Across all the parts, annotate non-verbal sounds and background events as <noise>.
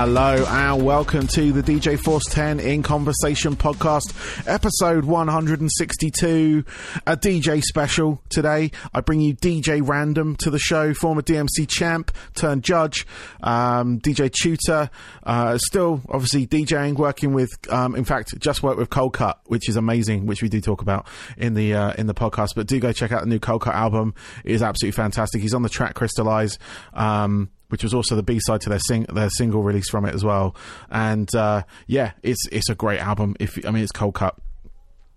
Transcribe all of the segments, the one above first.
Hello and welcome to the DJ Force 10 in Conversation podcast, episode 162, a DJ special. Today, I bring you DJ Random to the show, former DMC champ turned judge, um, DJ tutor, uh, still obviously DJing, working with, um, in fact, just worked with Coldcut, which is amazing, which we do talk about in the uh, in the podcast. But do go check out the new Coldcut album; it is absolutely fantastic. He's on the track Crystallize. Um, which was also the B side to their sing- their single release from it as well. And uh, yeah, it's it's a great album. If I mean, it's Coldcut.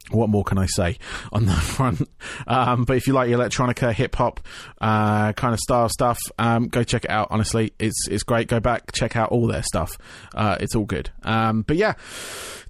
What more can I say <laughs> on that front? Um, but if you like your electronica, hip hop uh, kind of style stuff, um, go check it out. Honestly, it's it's great. Go back, check out all their stuff. Uh, it's all good. Um, but yeah,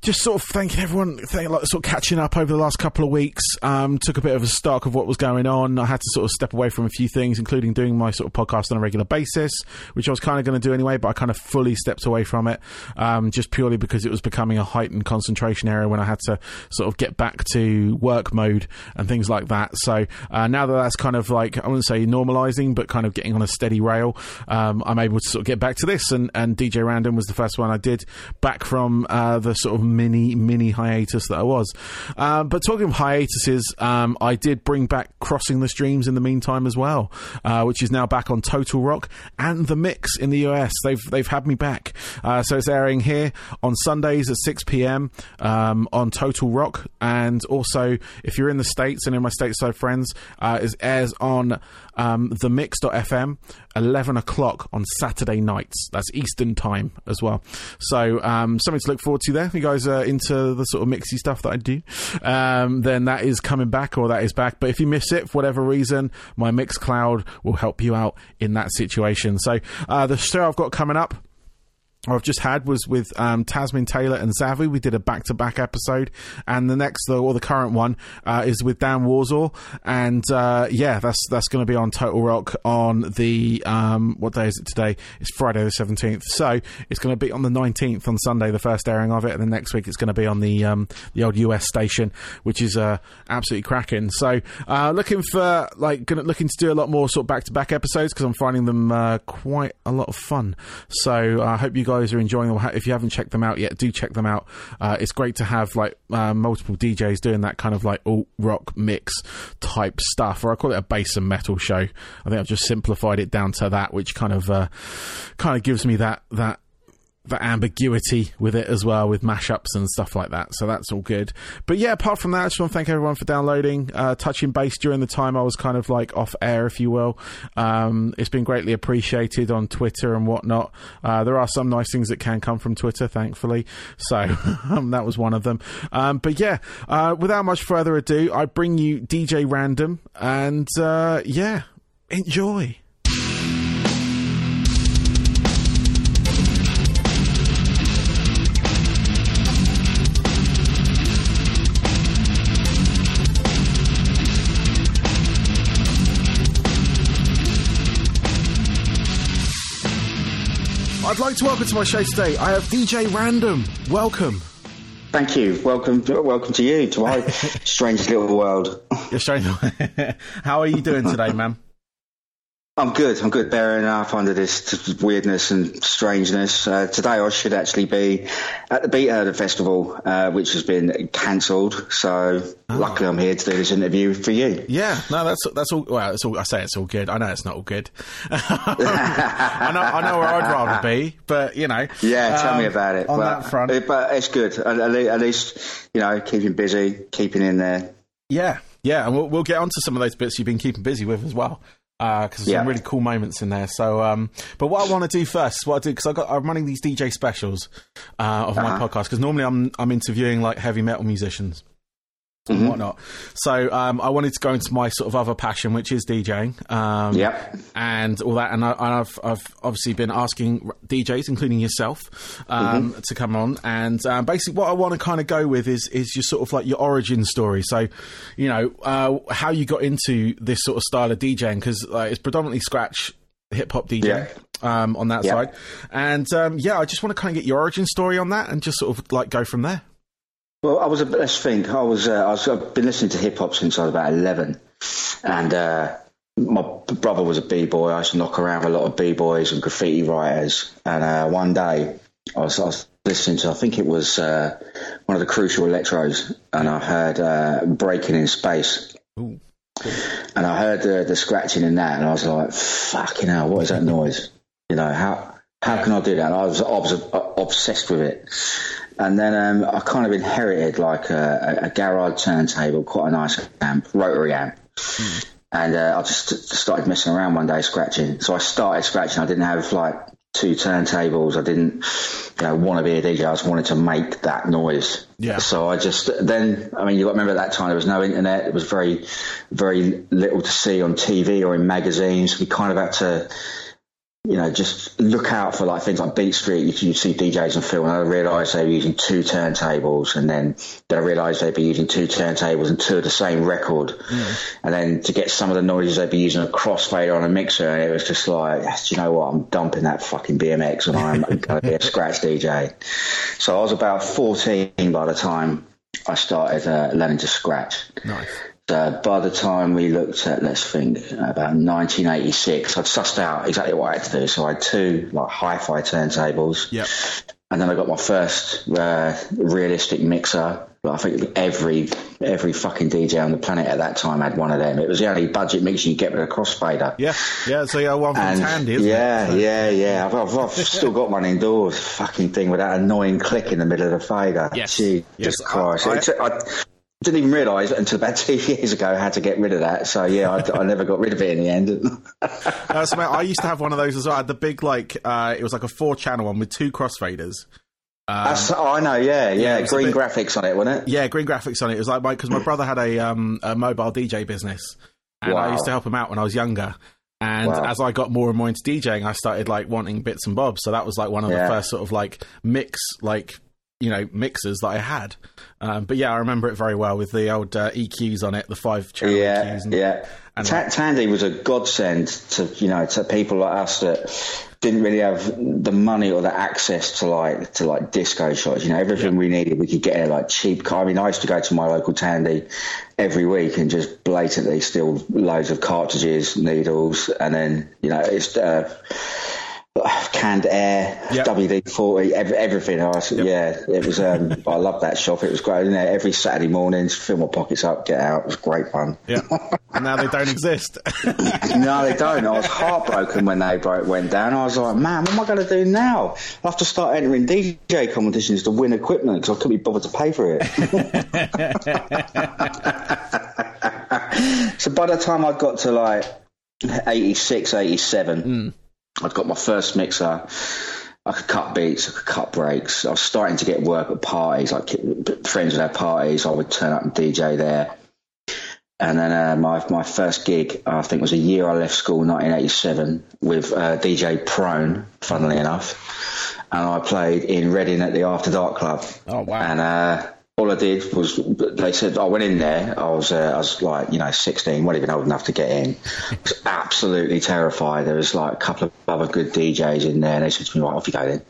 just sort of thanking everyone, thank, like, sort of catching up over the last couple of weeks. Um, took a bit of a stock of what was going on. I had to sort of step away from a few things, including doing my sort of podcast on a regular basis, which I was kind of going to do anyway, but I kind of fully stepped away from it, um, just purely because it was becoming a heightened concentration area when I had to sort of get back to work mode and things like that. So uh, now that that's kind of like I wouldn't say normalizing, but kind of getting on a steady rail, um, I'm able to sort of get back to this. And, and DJ Random was the first one I did back from uh, the sort of mini mini hiatus that I was. Um, but talking of hiatuses, um, I did bring back Crossing the Streams in the meantime as well, uh, which is now back on Total Rock and the Mix in the US. They've they've had me back, uh, so it's airing here on Sundays at six pm um, on Total Rock, and also if you're in the states and in my stateside friends, uh, it airs on um, the Mix.fm 11 o'clock on Saturday nights. That's Eastern time as well. So um, something to look forward to there. If you guys are into the sort of mixy stuff that I do, um, then that is coming back or that is back. But if you miss it for whatever reason, my Mixcloud will help you out in that situation. So uh, the show I've got coming up. I've just had was with um, Tasmin Taylor and Zavi. We did a back to back episode, and the next, or the current one, uh, is with Dan Warsaw. And uh, yeah, that's that's going to be on Total Rock on the um, what day is it today? It's Friday the seventeenth. So it's going to be on the nineteenth on Sunday, the first airing of it, and then next week it's going to be on the um, the old US station, which is uh, absolutely cracking. So uh, looking for like gonna, looking to do a lot more sort of back to back episodes because I'm finding them uh, quite a lot of fun. So I hope you guys are enjoying them. If you haven't checked them out yet, do check them out. Uh, it's great to have like uh, multiple DJs doing that kind of like alt rock mix type stuff, or I call it a bass and metal show. I think I've just simplified it down to that, which kind of uh, kind of gives me that that that ambiguity with it as well, with mashups and stuff like that. So that's all good. But yeah, apart from that, I just want to thank everyone for downloading, uh, touching base during the time I was kind of like off air, if you will. Um, it's been greatly appreciated on Twitter and whatnot. Uh, there are some nice things that can come from Twitter, thankfully. So <laughs> um, that was one of them. Um, but yeah, uh, without much further ado, I bring you DJ Random and uh, yeah, enjoy. Like to welcome to my show today. I have DJ Random. Welcome. Thank you. Welcome, welcome to you to my <laughs> strange little world. You're strange. <laughs> How are you doing today, man? I'm good. I'm good. Bearing up under this weirdness and strangeness. Uh, today I should actually be at the Beat Herder Festival, uh, which has been cancelled. So oh. luckily I'm here to do this interview for you. Yeah. No, that's that's all. Well, it's all. I say it's all good. I know it's not all good. <laughs> I know. I know where I'd rather be, but you know. Yeah. Tell um, me about it. On that front, it, but it's good. At, at least you know keeping busy, keeping in there. Yeah. Yeah, and we'll, we'll get onto some of those bits you've been keeping busy with as well because uh, there's yeah. some really cool moments in there. So, um, but what I want to do first, what I do because I got I'm running these DJ specials uh, of uh-huh. my podcast because normally I'm I'm interviewing like heavy metal musicians and mm-hmm. whatnot. So um, I wanted to go into my sort of other passion, which is DJing. Um, yep. And all that. And, I, have I've obviously been asking DJs, including yourself, um, mm-hmm. to come on. And uh, basically, what I want to kind of go with is is your sort of like your origin story. So, you know, uh, how you got into this sort of style of DJing because uh, it's predominantly scratch hip hop DJ. Yeah. Um, on that side, and um, yeah, I just want to kind of get your origin story on that, and just sort of like go from there. Well, I was. Let's think. I was. Uh, I was. I've been listening to hip hop since I was about eleven, and uh, my brother was a b-boy. I used to knock around with a lot of b-boys and graffiti writers. And uh, one day I was, I was, listening to, I think it was uh, one of the Crucial Electros, and I heard uh, Breaking in Space. Ooh. And I heard the, the scratching in that, and I was like, fucking hell, what is that noise? You know, how how can I do that? And I was obs- obsessed with it. And then um, I kind of inherited like a, a, garage turntable, quite a nice amp, rotary amp. Mm. And uh, I just started messing around one day, scratching. So I started scratching. I didn't have like two turntables. I didn't, you know, want to be a DJ. I just wanted to make that noise. Yeah. So I just then, I mean, you got to remember at that time there was no internet. It was very, very little to see on TV or in magazines. We kind of had to you know, just look out for like things like Beat Street. You, you see DJs and film, and I realised they were using two turntables, and then I realised they'd be using two turntables and two of the same record, mm. and then to get some of the noises they'd be using a crossfader on a mixer, and it was just like, you know what, I'm dumping that fucking BMX, and I'm <laughs> going to be a scratch DJ. So I was about 14 by the time I started uh, learning to scratch. Nice. Uh, by the time we looked at, let's think, about 1986, I'd sussed out exactly what I had to do. So I had two like hi-fi turntables. Yep. And then I got my first uh, realistic mixer. I think every every fucking DJ on the planet at that time had one of them. It was the only budget mixer you get with a crossfader. Yeah, yeah. So yeah, one from and Tandy, yeah, it? yeah, yeah. I've, I've, I've <laughs> still got one indoors. Fucking thing with that annoying click in the middle of the fader. Yes, Jesus yes. Christ. I, I, didn't even realise until about <laughs> two years ago how to get rid of that. So yeah, I, I never got rid of it in the end. <laughs> uh, so, I used to have one of those as well. I had the big like uh, it was like a four channel one with two crossfaders. Um, oh, I know, yeah, yeah, yeah green bit, graphics on it, wasn't it? Yeah, green graphics on it. It was like my because my brother had a um, a mobile DJ business, and wow. I used to help him out when I was younger. And wow. as I got more and more into DJing, I started like wanting bits and bobs. So that was like one of yeah. the first sort of like mix like you know mixers that I had. Um, but yeah, I remember it very well with the old uh, EQs on it, the five channel yeah, EQs. And, yeah, and Ta- Tandy was a godsend to you know to people like us that didn't really have the money or the access to like to like disco shots. You know, everything yeah. we needed we could get at like cheap. I mean, I used to go to my local Tandy every week and just blatantly steal loads of cartridges, needles, and then you know it's. Uh, <sighs> canned air, yep. WD forty, everything. I was, yep. Yeah, it was. Um, <laughs> I loved that shop. It was great. In there every Saturday morning, fill my pockets up, get out. It was great fun. Yeah, and now they don't <laughs> exist. <laughs> no, they don't. I was heartbroken when they broke went down. I was like, man, what am I going to do now? I have to start entering DJ competitions to win equipment because I couldn't be bothered to pay for it. so by the time I got to like 86, 87. Mm I'd got my first mixer. I could cut beats, I could cut breaks. I was starting to get work at parties, like friends would have parties. I would turn up and DJ there. And then uh, my my first gig, I think, was a year I left school, 1987, with uh, DJ Prone. Funnily enough, and I played in Reading at the After Dark Club. Oh wow! And uh, all I did was they said I went in there. I was uh, I was like you know 16, wasn't even old enough to get in. I was <laughs> absolutely terrified. There was like a couple of other good DJs in there, and they said to me, "Right, off you go then."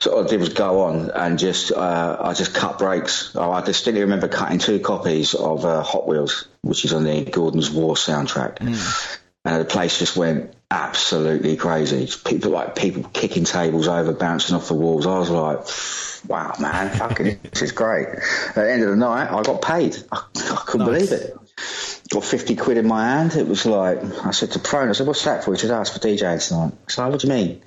So all I did was go on and just uh, I just cut breaks. Oh, I distinctly remember cutting two copies of uh, Hot Wheels, which is on the Gordon's War soundtrack. Mm and the place just went absolutely crazy. People like people kicking tables over, bouncing off the walls. I was like, wow, man, fucking, <laughs> this is great. At the end of the night, I got paid. I, I couldn't nice. believe it. Got 50 quid in my hand. It was like, I said to Prone, I said, what's that for? He said, ask for DJing tonight. I said, what do you mean?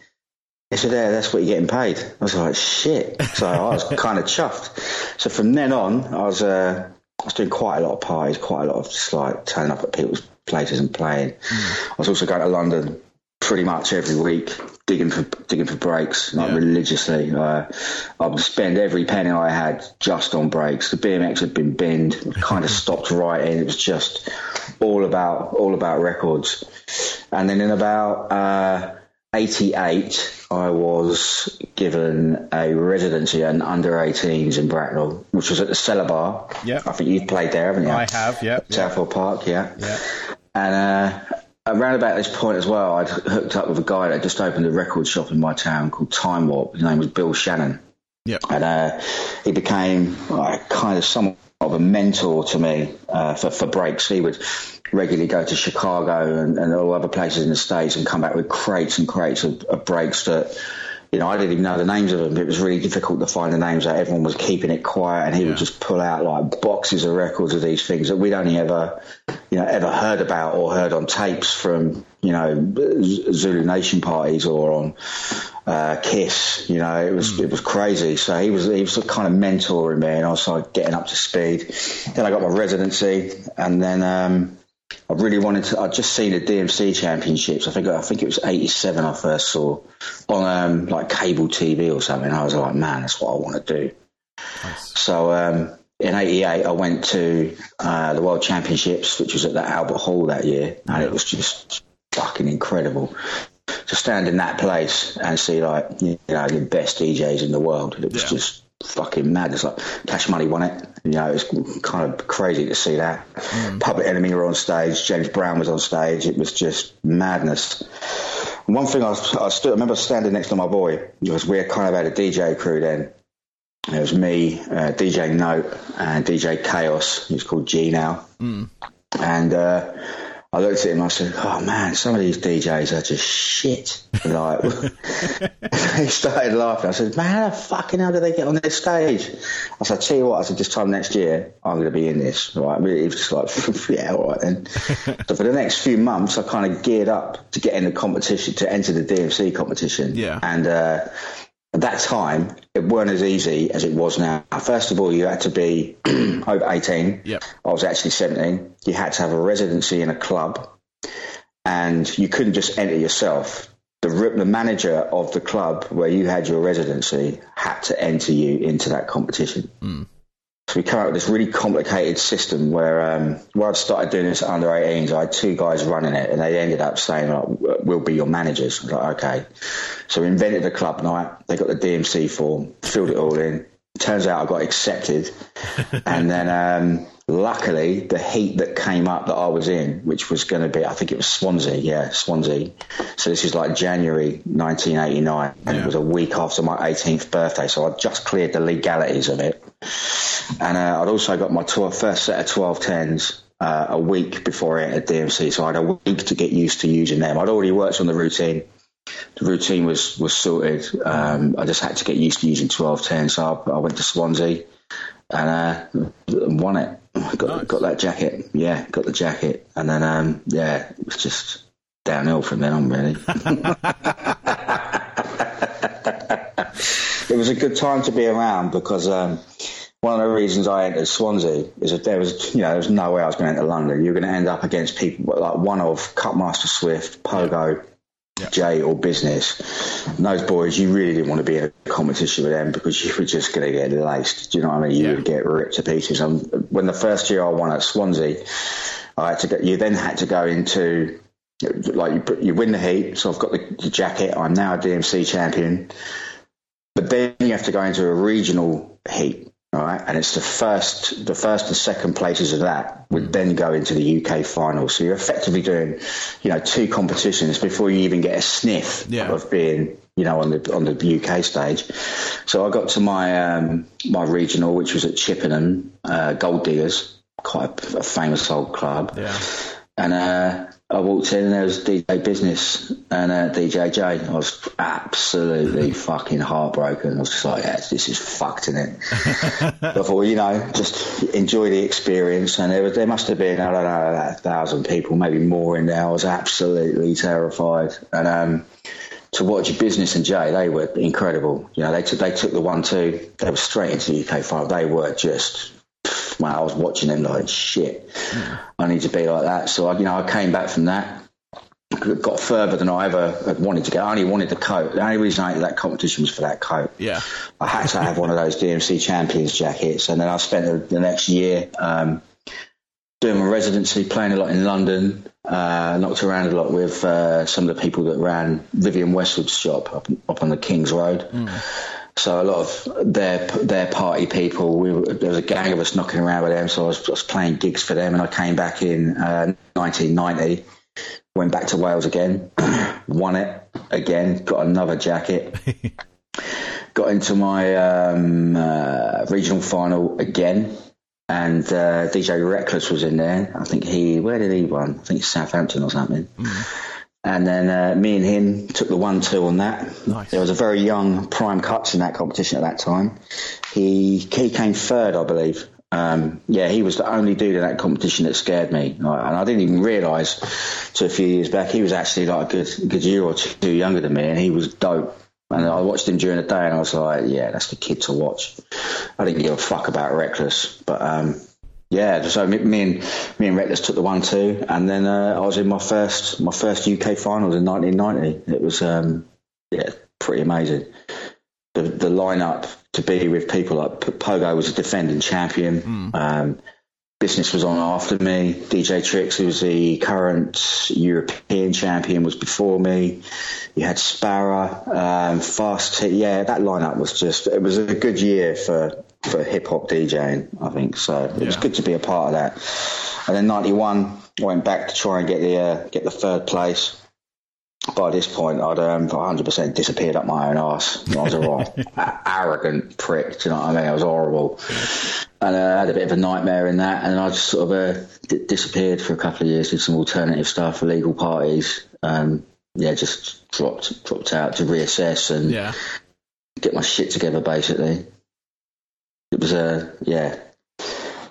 He said, yeah, that's what you're getting paid. I was like, shit. So I was <laughs> kind of chuffed. So from then on, I was, uh, I was doing quite a lot of parties, quite a lot of just like turning up at people's places and playing. Mm. I was also going to London pretty much every week, digging for digging for breaks, like yeah. religiously. Uh, I would spend every penny I had just on breaks. The BMX had been binned, kind of <laughs> stopped writing. It was just all about all about records. And then in about uh, 88, I was given a residency and under 18s in Bracknell, which was at the Cellar Bar. Yeah. I think you've played there, haven't you? I have, yeah. South Hill Park, yeah. Yeah. And uh, around about this point as well, I'd hooked up with a guy that just opened a record shop in my town called Time Warp. His name was Bill Shannon. Yeah. And uh, he became like, kind of somewhat of a mentor to me uh, for, for breaks. He would regularly go to Chicago and, and all other places in the States and come back with crates and crates of, of breaks that you know, I didn't even know the names of them. It was really difficult to find the names out. Everyone was keeping it quiet, and he yeah. would just pull out like boxes of records of these things that we'd only ever, you know, ever heard about or heard on tapes from, you know, Zulu Nation parties or on uh, Kiss. You know, it was mm. it was crazy. So he was he was kind of mentoring me, and I was like getting up to speed. Then I got my residency, and then. Um, I really wanted to. I'd just seen the DMC championships. I think I think it was '87. I first saw on um, like cable TV or something. I was like, man, that's what I want to do. Nice. So um, in '88, I went to uh, the World Championships, which was at the Albert Hall that year, and it was just fucking incredible to stand in that place and see like you know the best DJs in the world. It was yeah. just fucking mad. It's like Cash Money won it. You know, it's kind of crazy to see that. Mm. Public Enemy were on stage. James Brown was on stage. It was just madness. And one thing I, I still remember standing next to my boy because we kind of had a DJ crew then. It was me, uh, DJ Note, and DJ Chaos. He's called G now. Mm. And uh, I looked at him I said, "Oh man, some of these DJs are just shit." Like <laughs> he started laughing. I said, "Man, how the fucking hell do they get on this stage?" I said, "Tell you what," I said, "This time next year, I'm going to be in this." Right? He was just like, <laughs> "Yeah, all right then." <laughs> so for the next few months, I kind of geared up to get in the competition, to enter the DMC competition. Yeah, and. Uh, at that time, it weren't as easy as it was now. First of all, you had to be <clears throat> over 18. Yep. I was actually 17. You had to have a residency in a club, and you couldn't just enter yourself. The, the manager of the club where you had your residency had to enter you into that competition. Mm. So we came up with this really complicated system where um, where I started doing this under 18s, I had two guys running it, and they ended up saying, like, "We'll be your managers." I was like, "Okay." So we invented a club night. They got the DMC form, filled it all in. Turns out I got accepted, <laughs> and then um, luckily the heat that came up that I was in, which was going to be, I think it was Swansea, yeah, Swansea. So this is like January 1989, and yeah. it was a week after my 18th birthday. So I'd just cleared the legalities of it and uh, I'd also got my 12, first set of 1210s uh, a week before I entered DMC, so I had a week to get used to using them. I'd already worked on the routine. The routine was was sorted. Um, I just had to get used to using 1210, so I, I went to Swansea and uh, won it. Got nice. got that jacket. Yeah, got the jacket, and then um, yeah, it was just downhill from then on, really. <laughs> it was a good time to be around because um, one of the reasons I entered Swansea is that there was, you know, there was no way I was going to enter London. You're going to end up against people like one of Cutmaster Swift, Pogo, Jay, or Business. And those boys, you really didn't want to be in a competition with them because you were just going to get laced. Do you know what I mean? You yeah. would get ripped to pieces. And when the first year I won at Swansea, I had to get. You then had to go into like you, you win the heat. So I've got the, the jacket. I'm now a DMC champion. But then you have to go into a regional heat all right, and it's the first, the first and second places of that would then go into the UK final. So you're effectively doing, you know, two competitions before you even get a sniff yeah. of being, you know, on the on the UK stage. So I got to my um, my regional, which was at Chippenham uh, Goldiggers, quite a, a famous old club. Yeah. And uh, I walked in and there was DJ Business and uh, DJ J. I was absolutely fucking heartbroken. I was just like, yeah, this is fucked in it. <laughs> I thought, you know, just enjoy the experience. And there, was, there must have been, I don't know, a thousand people, maybe more in there. I was absolutely terrified. And um, to watch Business and Jay, they were incredible. You know, they took they took the one two. They were straight into the UK five. They were just I was watching them like shit. I need to be like that. So I, you know, I came back from that, got further than I ever had wanted to get. I only wanted the coat. The only reason I entered that competition was for that coat. Yeah, I had to have one of those DMC Champions jackets, and then I spent the, the next year. Um, doing my residency, playing a lot in London, uh, knocked around a lot with uh, some of the people that ran Vivienne Westwood's shop up, up on the King's Road. Mm. So a lot of their their party people, we were, there was a gang of us knocking around with them. So I was, I was playing gigs for them, and I came back in uh, 1990, went back to Wales again, <clears throat> won it again, got another jacket, <laughs> got into my um, uh, regional final again, and uh, DJ Reckless was in there. I think he, where did he run? I think Southampton or something. Mm. And then uh, me and him took the one two on that. Nice. There was a very young Prime Cuts in that competition at that time. He he came third, I believe. Um, yeah, he was the only dude in that competition that scared me, and I didn't even realise to a few years back he was actually like a good good year or two younger than me, and he was dope. And I watched him during the day, and I was like, yeah, that's the kid to watch. I didn't give a fuck about Reckless, but um, yeah, so me, me, and me and Reckless took the one two, and then uh, I was in my first my first UK finals in 1990. It was um, yeah, pretty amazing. The, the lineup to be with people like Pogo was a defending champion. Mm. Um, business was on after me. DJ Tricks, who was the current European champion, was before me. You had Sparrow, um, Fast. T- yeah, that lineup was just. It was a good year for for hip hop DJing. I think so. It yeah. was good to be a part of that. And then '91, I went back to try and get the uh, get the third place. By this point, I'd um, 100% disappeared up my own arse. I was a <laughs> right arrogant prick. Do you know what I mean? I was horrible, and uh, I had a bit of a nightmare in that. And I just sort of uh, d- disappeared for a couple of years, did some alternative stuff, illegal parties. Um, yeah, just dropped dropped out to reassess and yeah. get my shit together, basically it was a yeah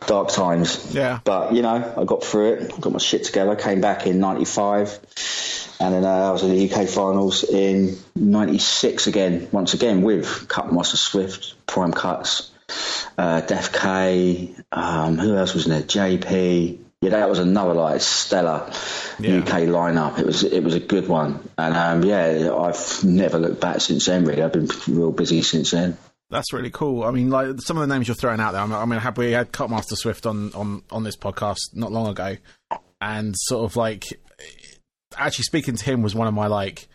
dark times. Yeah. But you know, I got through it. I got my shit together. Came back in '95, and then uh, I was in the UK finals in '96 again. Once again with Cutmaster Swift, Prime Cuts, uh, Def K. Um, who else was in there? JP. Yeah, that was another like stellar yeah. UK lineup. It was it was a good one, and um, yeah, I've never looked back since then. Really, I've been real busy since then. That's really cool. I mean, like some of the names you're throwing out there. I mean, have we had Cutmaster Swift on on on this podcast not long ago, and sort of like actually speaking to him was one of my like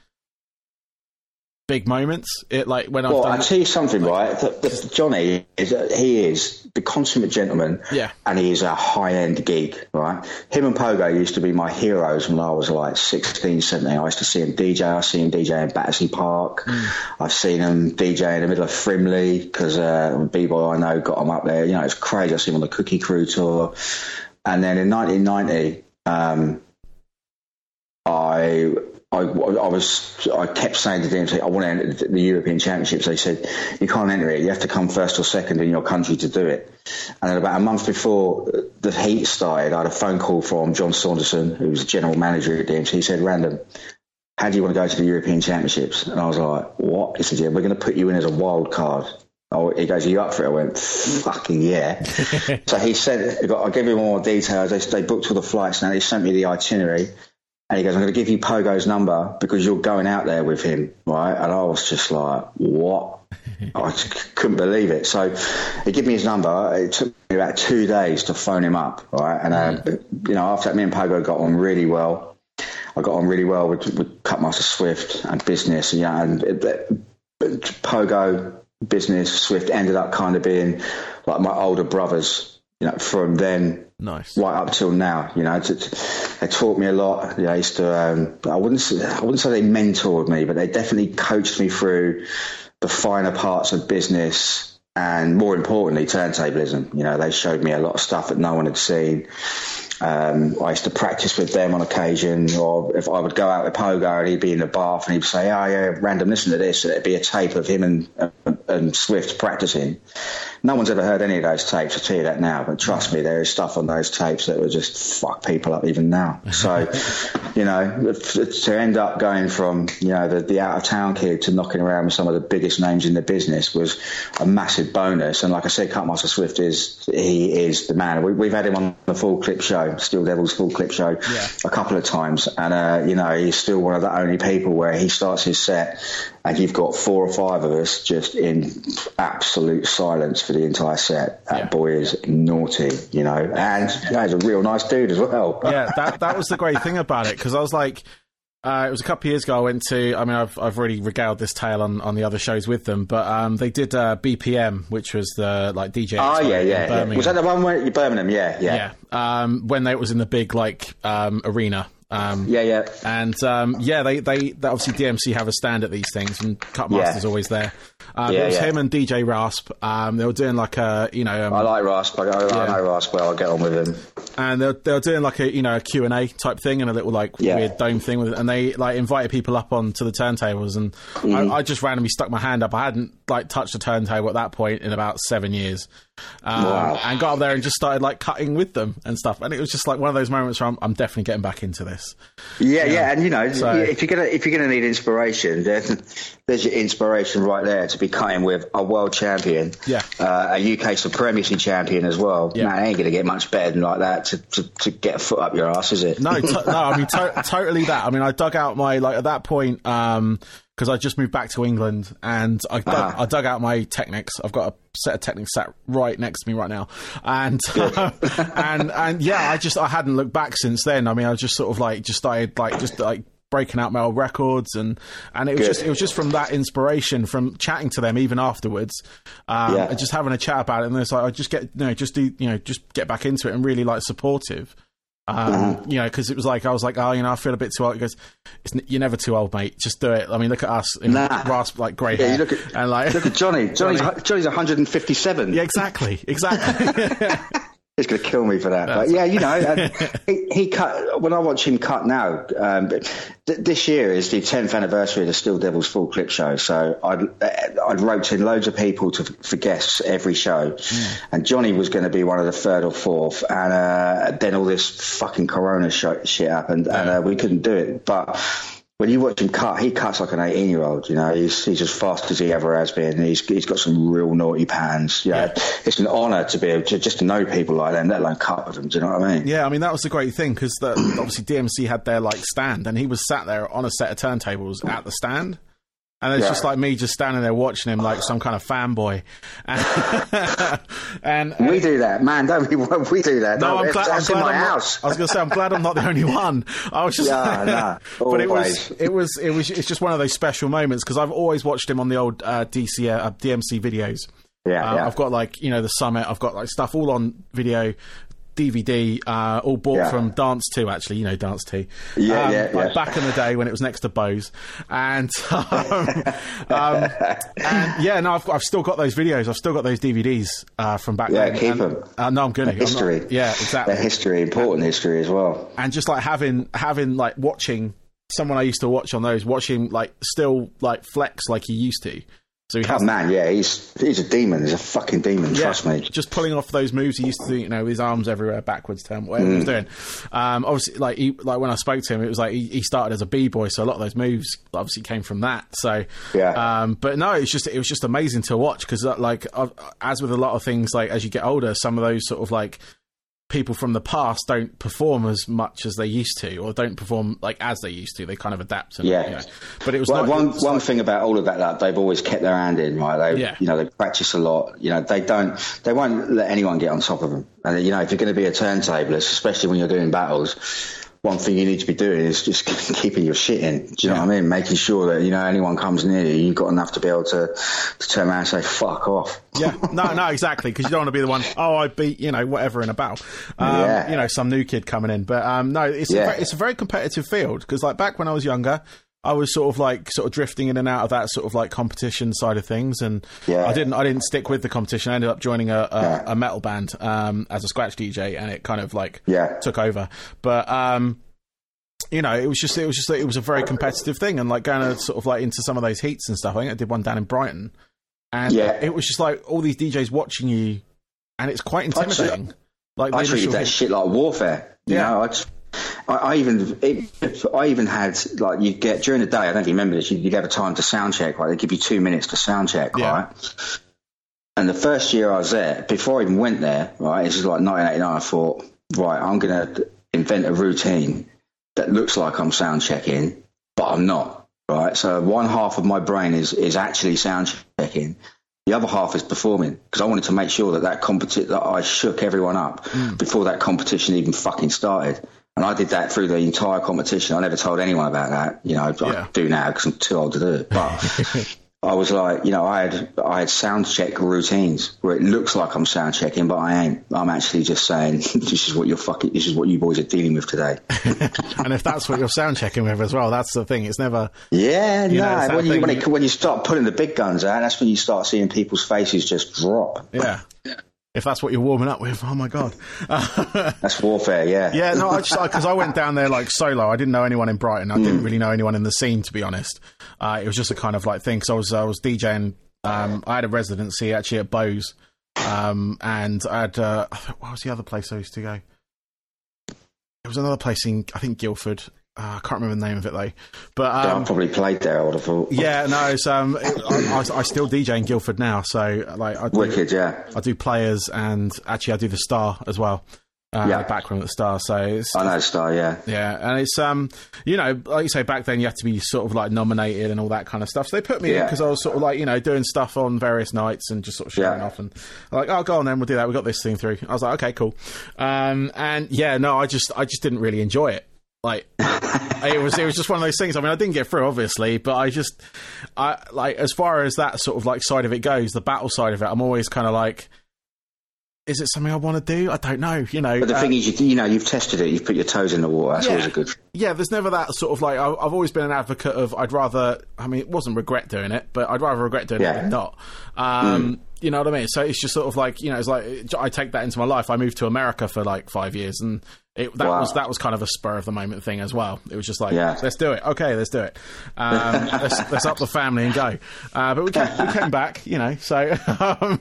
big moments. It like when well, I've done I tell you something, right? The, the, Johnny is he is the consummate gentleman, yeah, and he is a high end geek, right? Him and Pogo used to be my heroes when I was like 16, 17. I used to see him DJ. I see him DJ in Battersea Park. Mm. I've seen him DJ in the middle of Frimley because uh, b-boy I know got him up there. You know, it's crazy. I see him on the Cookie Crew tour, and then in 1990. Um, I I, I, was I kept saying to them, I want to enter the European Championships. They said you can't enter it. You have to come first or second in your country to do it. And then about a month before the heat started, I had a phone call from John Saunderson, who was the general manager at DMC. He said, "Random, how do you want to go to the European Championships?" And I was like, "What?" He said, "Yeah, we're going to put you in as a wild card." Oh, he goes, Are you up for it? I went, fucking yeah. <laughs> so he said, I'll give you more details. They, they booked all the flights now. They sent me the itinerary. And he goes, I'm going to give you Pogo's number because you're going out there with him, right? And I was just like, what? <laughs> I couldn't believe it. So he gave me his number. It took me about two days to phone him up, right? And, uh, you know, after that, me and Pogo got on really well. I got on really well with, with Cutmaster Swift and business. And, yeah, and it, it, Pogo, business, Swift ended up kind of being like my older brothers, you know, from then Nice. Right up till now, you know, they taught me a lot. They used to, um, I wouldn't, say, I wouldn't say they mentored me, but they definitely coached me through the finer parts of business and more importantly, turntablism. You know, they showed me a lot of stuff that no one had seen. Um, I used to practice with them on occasion, or if I would go out with Pogo and he'd be in the bath and he'd say, "Oh yeah, random, listen to this." And it'd be a tape of him and, and Swift practicing, no one's ever heard any of those tapes. I tell you that now, but trust me, there is stuff on those tapes that would just fuck people up even now. So, <laughs> you know, to end up going from you know the, the out of town kid to knocking around with some of the biggest names in the business was a massive bonus. And like I said, Cutmaster Swift is he is the man. We, have had him on the Full Clip Show, Steel Devils Full Clip Show, yeah. a couple of times, and uh, you know he's still one of the only people where he starts his set and you've got four or five of us just in absolute silence for the entire set. That yeah. boy is naughty, you know, and he's a real nice dude as well. <laughs> yeah, that that was the great thing about it because I was like. Uh, it was a couple of years ago. I went to. I mean, I've I've already regaled this tale on, on the other shows with them, but um, they did uh, BPM, which was the like DJ. Oh yeah, yeah, yeah. Was that the one where Birmingham? Yeah, yeah. Yeah. Um, when they was in the big like um, arena Um, Yeah, yeah. and um, yeah, they, they they obviously DMC have a stand at these things, and Cutmaster's Yeah. always there. Um, Yeah, it was yeah. him and DJ Rasp. Um, they were doing like a you know, um, I like Rasp. I, I, I know Rasp well. I get on with him. and they're, they're doing like a you know a Q and A type thing and a little like Yeah. weird dome thing with and they like invited people up onto the turntables, and Mm-hmm. I, I just randomly stuck my hand up. I hadn't like touched a turntable at that point in about seven years, um, Wow. and got up there and just started like cutting with them and stuff, and it was just like one of those moments where I'm, I'm definitely getting back into this. Yeah, yeah, and you know, So- if you're gonna if you're gonna need inspiration, then <laughs> there's your inspiration right there to be cutting with a world champion, Yeah. uh, a UK supremacy champion as well. Yeah. Man, it ain't gonna get much better than like that to, to, to get a foot up your ass, is it? No, to- <laughs> no, I mean to- totally that. I mean, I dug out my like at that point because I just moved back to England and I dug, Ah. I dug out my Technics. I've got a set of Technics sat right next to me right now, and <laughs> and and yeah, I just I hadn't looked back since then. I mean, I just sort of like just started like just like breaking out my old records and and it was Good. just it was just from that inspiration from chatting to them even afterwards um Yeah. and just having a chat about it and it's like I just get you know just do you know just get back into it and really like supportive um, you know, because it was like I was like, oh, you know, I feel a bit too old. He goes, it's, n- "You're never too old, mate. Just do it." I mean, look at us, know, Nah. rasp like grey Yeah, hair, you look at and like, look at Johnny. <laughs> Johnny's Johnny's 157. yeah, exactly, exactly. <laughs> He's going to kill me for that. But yeah, you know, uh, <laughs> he, he cut. When I watch him cut now, um, th- this year is the 10th anniversary of the Steel Devils Full Clip Show. So I'd uh, I'd roped in loads of people to for guests every show, and Johnny was going to be one of the third or fourth, and uh, then all this fucking Corona sh- shit happened, and uh, we couldn't do it. But when you watch him cut, he cuts like an 18 year old. You know, he's he's as fast as he ever has been. He's he's got some real naughty pans. You know, it's an honour to be able to just to know people like them, let alone cut with them. Do you know what I mean? yeah, I mean, that was the great thing because obviously DMC had their like stand, and he was sat there on a set of turntables at the stand. And it's Yeah. just like me just standing there watching him like some kind of fanboy. <laughs> And, and We do that, man. Don't we? <laughs> We do that. No, I'm glad. I'm glad my I'm not- house. I was going to say I'm glad I'm not the only one. I was just, <laughs> Yeah, nah, but it was, it was, it was, it's just one of those special moments because I've always watched him on the old uh, DC, uh, DMC videos. Yeah, Uh, yeah. I've got like you know the summit. I've got like stuff all on video. DVD, uh, all bought Yeah. from Dance 2, actually, you know, Dance 2. Yeah, um, yeah, like yeah. Back in the day when it was next to Bose. And, um, <laughs> um, and yeah, no, I've, I've still got those videos. I've still got those DVDs uh, from back Yeah, then. keep And- 'em. Uh, no, I'm going good. history. yeah, exactly Their history, important history as well. and just like having having like watching someone I used to watch on those, watching like still like flex like he used to. So he Oh man, yeah, he's he's a demon. He's a fucking demon. yeah, Trust me. just pulling off those moves he used to do, you know, his arms everywhere, backwards, turn, whatever he was Mm. doing. Um, obviously, like he, like when I spoke to him, it was like he, he started as a b boy, so a lot of those moves obviously came from that. So Yeah. um, but no, it's just it was just amazing to watch because like uh, as with a lot of things, like as you get older, some of those sort of like people from the past don't perform as much as they used to, or don't perform like as they used to. They kind of adapt. And, Yeah. you know. But it was Well, not, one was one like- thing about all of that, that they've always kept their hand in, right? They, Yeah. you know, they practice a lot. You know, they don't, they won't let anyone get on top of them. And you know, if you're going to be a turntablist, especially when you're doing battles, one thing you need to be doing is just <laughs> keeping your shit in. Do you know what I mean? Making sure that you know anyone comes near you, you've got enough to be able to, to turn around and say "fuck off." yeah, no, no, exactly, because you don't want to be the one. Oh, I beat you know whatever in a battle. Um, Yeah. You know, some new kid coming in, but um, no, it's Yeah. very, it's a very competitive field because like back when I was younger. I was sort of like sort of drifting in and out of that sort of like competition side of things, and Yeah. I didn't I didn't stick with the competition. I ended up joining a, a, Yeah. a metal band um, as a scratch DJ, and it kind of like Yeah. took over. But um, you know, it was just it was just it was a very competitive thing, and like going to sort of like into some of those heats and stuff. I think I did one down in Brighton, and Yeah. it was just like all these DJs watching you, and it's quite intimidating. like I treated that hit- shit like warfare. You Yeah. know, I, just, I, I even it, I even had like you get during the day. I don't know if you remember this. You'd, you'd have a time to sound check. Right, they give you two minutes to sound check. Yeah. Right. And the first year I was there, before I even went there, right, this is like 1989. I thought, right, I'm gonna invent a routine that looks like I'm sound checking, but I'm not. Right. So one half of my brain is is actually sound checking. The other half is performing because I wanted to make sure that that competi- that I shook everyone up hmm. before that competition even fucking started. And I did that through the entire competition. I never told anyone about that. You know, Yeah. I do now because I'm too old to do it. But <laughs> I was like, you know, I had I had sound check routines where it looks like I'm sound checking, but I ain't. I'm actually just saying <laughs> this is what you're fucking. This is what you boys are dealing with today. <laughs> and if that's what you're sound checking with as well, that's the thing. It's never. Yeah, You no. know, when you when, you- it, when you start pulling the big guns out, that's when you start seeing people's faces just drop. Yeah. If that's what you're warming up with, <laughs> oh my god. That's warfare. Yeah. <laughs> Yeah, no, I just because I went down there like solo. I didn't know anyone in Brighton. I Mm. didn't really know anyone in the scene, to be honest. Uh, it was just a kind of like thing. Because I was I was DJing. Um, I had a residency actually at Bose, um, and I had uh, what was the other place I used to go? It was another place in I think Guildford. Uh, I can't remember the name of it though. But Yeah, um, I probably played there. I would have thought. yeah, no, it's um, it, I, I, I still DJ in Guildford now. So like I do, Wicked. Yeah. I do players and actually I do the Star as well. Uh, Yeah. backroom at the Star. So it's, I know Star. Yeah. yeah, and it's um, you know, like you say, back then you had to be sort of like nominated and all that kind of stuff. So they put me in because I was sort of like you know doing stuff on various nights and just sort of showing Yeah. off and like, oh, go on then, we'll do that. We got this thing through. I was like, okay, cool. Um, and yeah, no, I just I just didn't really enjoy it. Like it was it was just one of those things. I mean, I didn't get through obviously, but I just I like as far as that sort of like side of it goes, the battle side of it, I'm always kind of like. Is it something I want to do? I don't know. You know, But the uh, thing is, you, you know, you've tested it. You've put your toes in the water. That's Yeah. always a good. yeah, there's never that sort of like I, I've always been an advocate of I'd rather I mean it wasn't regret doing it, but I'd rather regret doing it than not. Um, You know what I mean? So it's just sort of like you know it's like I take that into my life. I moved to America for like five years, and it, that Wow. was that was kind of a spur of the moment thing as well. It was just like Yeah. let's do it, okay, let's do it. Um, <laughs> let's, let's up the family and go. Uh, but we came, we came back, you know. So <laughs> um,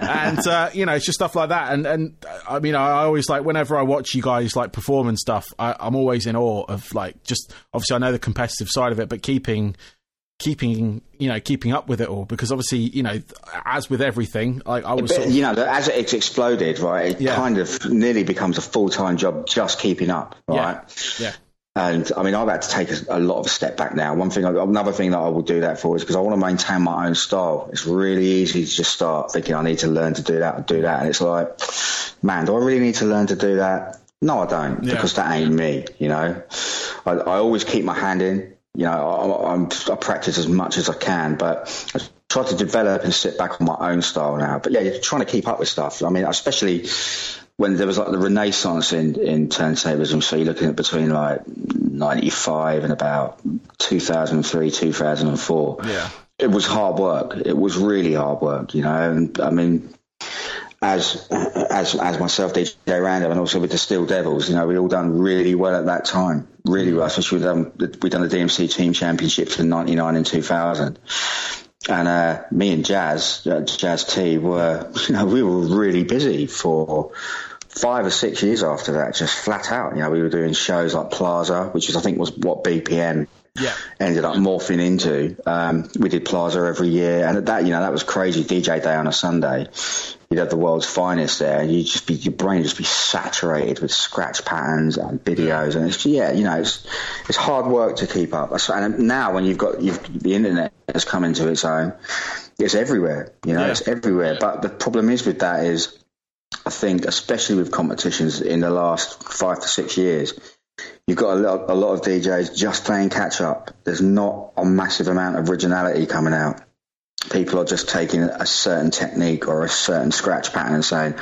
and uh, you know it's just stuff like that. And and I mean I always like whenever I watch you guys like perform and stuff, I, I'm always in awe of like just obviously I know the competitive side of it, but keeping keeping you know keeping up with it all because obviously you know as with everything like I was But, sort of, you know, as it's exploded, right? It Yeah. kind of nearly becomes a full time job just keeping up, right? yeah yeah And I mean, I've had to take a, a lot of a step back now. One thing, another thing that I will do that for is because I want to maintain my own style. It's really easy to just start thinking I need to learn to do that and do that, and it's like, man, do I really need to learn to do that? No, I don't, Yeah. because that ain't me. You know, I, I always keep my hand in. You know, I, I'm, I practice as much as I can, but I try to develop and sit back on my own style now. But yeah, you're trying to keep up with stuff. I mean, especially when there was like the renaissance in, in turntablism. So you're looking at between like 95 and about 2003, 2004. Yeah. It was hard work. It was really hard work, you know. And I mean, as as as myself, DJ Random, and also with the Steel Devils, you know, we all done really well at that time. Really well. Especially we done we done the DMC Team Championships in '99 and 2000. And uh, me and Jazz, uh, Jazz T, were <laughs> you know we were really busy for five or six years after that, just flat out. You know, we were doing shows like Plaza, which is I think was what BPM Yeah. ended up morphing into. Um, we did Plaza every year, and at that, you know, that was crazy. DJ Day on a Sunday, you'd have the world's finest there, and you just be your brain would just be saturated with scratch patterns and videos, and it's yeah, you know, it's it's hard work to keep up. And now when you've got you've the internet has come into its own, it's everywhere. You know, Yeah. it's everywhere. But the problem is with that is. I think, especially with competitions in the last five to six years, you've got a lot, a lot of DJs just playing catch up. There's not a massive amount of originality coming out. People are just taking a certain technique or a certain scratch pattern and saying,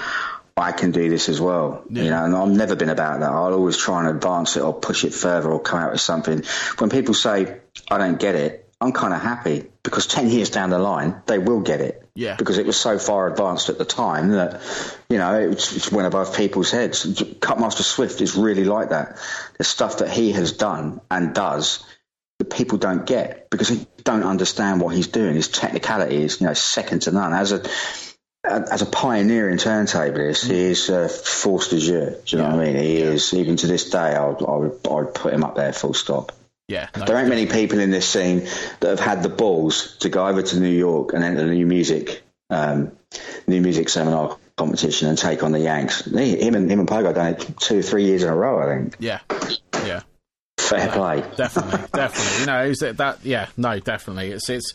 I can do this as well. Yeah. You know, and I've never been about that. I'll always try and advance it or push it further or come out with something. When people say, I don't get it, I'm kind of happy because 10 years down the line, they will get it Yeah. because it was so far advanced at the time that you know it, it went above people's heads. Cutmaster Swift is really like that. The stuff that he has done and does that people don't get because they don't understand what he's doing. His technicality is you know second to none. As a as a pioneer in turntablist, he is uh, force de jure. Do you know what I mean? He is even to this day. I would, I would I would put him up there, full stop. Yeah. no, There ain't many people in this scene that have had the balls to go over to New York and enter the new music, um, new music seminar competition and take on the Yanks. He, him and him and Pogo done it two or three years in a row. I think. yeah. Fair play. definitely, <laughs> definitely. You know, is it that? Yeah, no, definitely. It's it's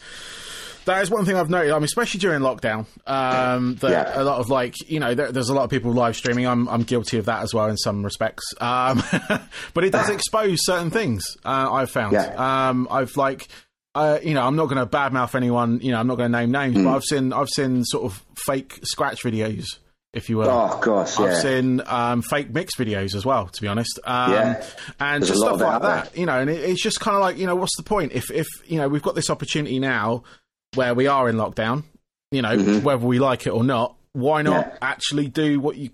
that is one thing I've noted. I mean, especially during lockdown, um, that Yeah. a lot of like you know, there, there's a lot of people live streaming. I'm I'm guilty of that as well in some respects. Um, <laughs> but it does <laughs> expose certain things. Uh, I've found. Yeah. Um, I've like. uh, you know, I'm not going to badmouth anyone. You know, I'm not going to name names, Hmm. but I've seen I've seen sort of fake scratch videos, if you will. Oh gosh, yeah. I've seen um, fake mix videos as well, to be honest. Um, Yeah. And There's just stuff like that, you know, and it, it's just kind of like, you know, what's the point? If, if, you know, we've got this opportunity now where we are in lockdown, you know, whether we like it or not, why not Mm-hmm. Yeah. actually do what you,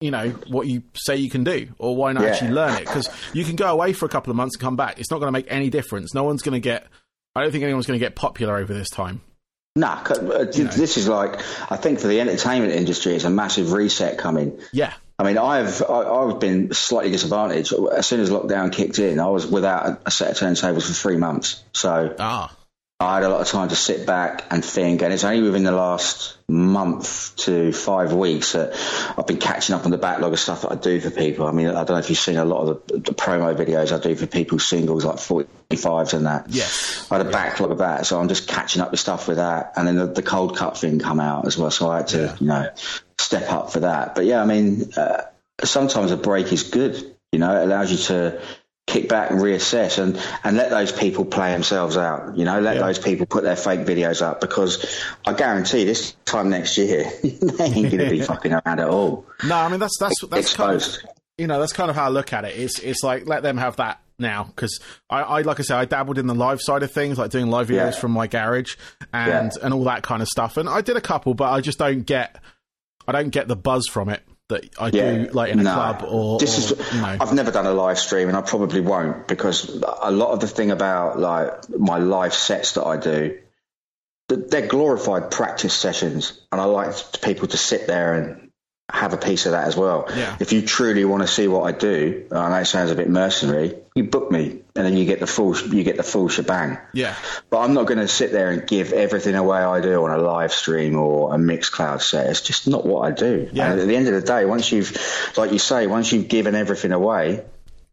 you know, what you say you can do? Or why not Yeah. actually learn it? Because you can go away for a couple of months and come back. It's not going to make any difference. No one's going to get, I don't think anyone's going to get popular over this time. Nah, uh, this is like I think for the entertainment industry, it's a massive reset coming. Yeah. I mean, I've I, I've been slightly disadvantaged. As soon as lockdown kicked in, I was without a, a set of turntables for three months. So Ah. I had a lot of time to sit back and think, and it's only within the last month to five weeks that I've been catching up on the backlog of stuff that I do for people. I mean, I don't know if you've seen a lot of the, the promo videos I do for people's singles, like 45s and that. Yes. I had a backlog of that, so I'm just catching up with stuff with that, and then the, the Coldcut thing come out as well, so I had to, Yeah. you know, step up for that. But yeah, I mean, uh, sometimes a break is good. You know, it allows you to kick back and reassess and, and let those people play themselves out. You know, let Yeah. those people put their fake videos up because I guarantee this time next year <laughs> they ain't going to be <laughs> fucking around at all. No, I mean, that's, that's, that's kind of, you know that's kind of how I look at it. It's it's like let them have that now because I, I like I said I dabbled in the live side of things, like doing live videos Yeah. from my garage and and all that kind of stuff. And I did a couple, but I just don't get I don't get the buzz from it that I Yeah, do like in a no. club or, this is know. I've never done a live stream and I probably won't because a lot of the thing about like my live sets that I do they're glorified practice sessions and I like people to sit there and have a piece of that as well. Yeah. If you truly want to see what I do, I know it sounds a bit mercenary, you book me and then you get the full you get the full shebang. yeah, But I'm not going to sit there and give everything away I do on a live stream or a Mixcloud set. It's just not what I do. Yeah. And at the end of the day, once you've, like you say, once you've given everything away,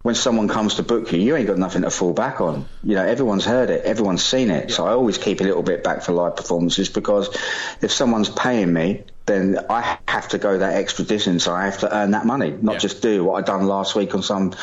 when someone comes to book you, you ain't got nothing to fall back on. You know, everyone's heard it, everyone's seen it. So I always keep a little bit back for live performances because if someone's paying me, then I have to go that extra distance. I have to earn that money, not Yeah. just do what I done last week on some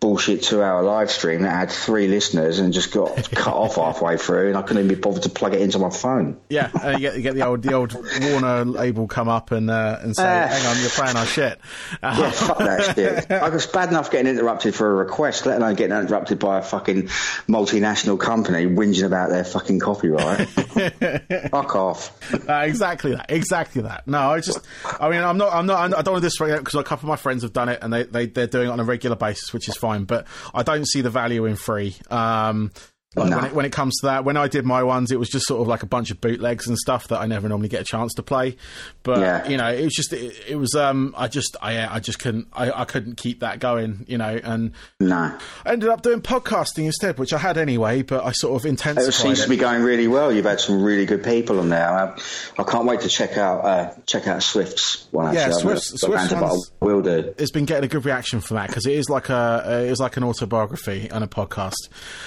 bullshit two-hour live stream that had three listeners and just got <laughs> cut off halfway through, and I couldn't even be bothered to plug it into my phone. yeah. And you get you get the old the old Warner label come up and uh, and say, Ah. "Hang on, you're playing our shit." Uh, <laughs> Yeah, fuck that shit. I was bad enough getting interrupted for a request, let alone getting interrupted by a fucking multinational company whinging about their fucking copyright. <laughs> fuck off. Uh, exactly that. Exactly that. No, I just, I mean, I'm not, I'm not, I don't want to disrespect because a couple of my friends have done it and they, they, they're doing it on a regular basis, which is fine. But I don't see the value in free. Um, like when, it, when it comes to that, when I did my ones, it was just sort of like a bunch of bootlegs and stuff that I never normally get a chance to play. But Yeah. you know, it was just, it, it was, um, I just, I, I just couldn't, I, I couldn't keep that going, you know, and No. I ended up doing podcasting instead, which I had anyway, but I sort of intensified It seems to be going really well. You've had some really good people on there. I, I can't wait to check out uh, check out Swift's one. Actually, Yeah, Swift's- Swift's round it, but one's- I will do. it's been getting a good reaction from that because it is like a it is like an autobiography and a podcast.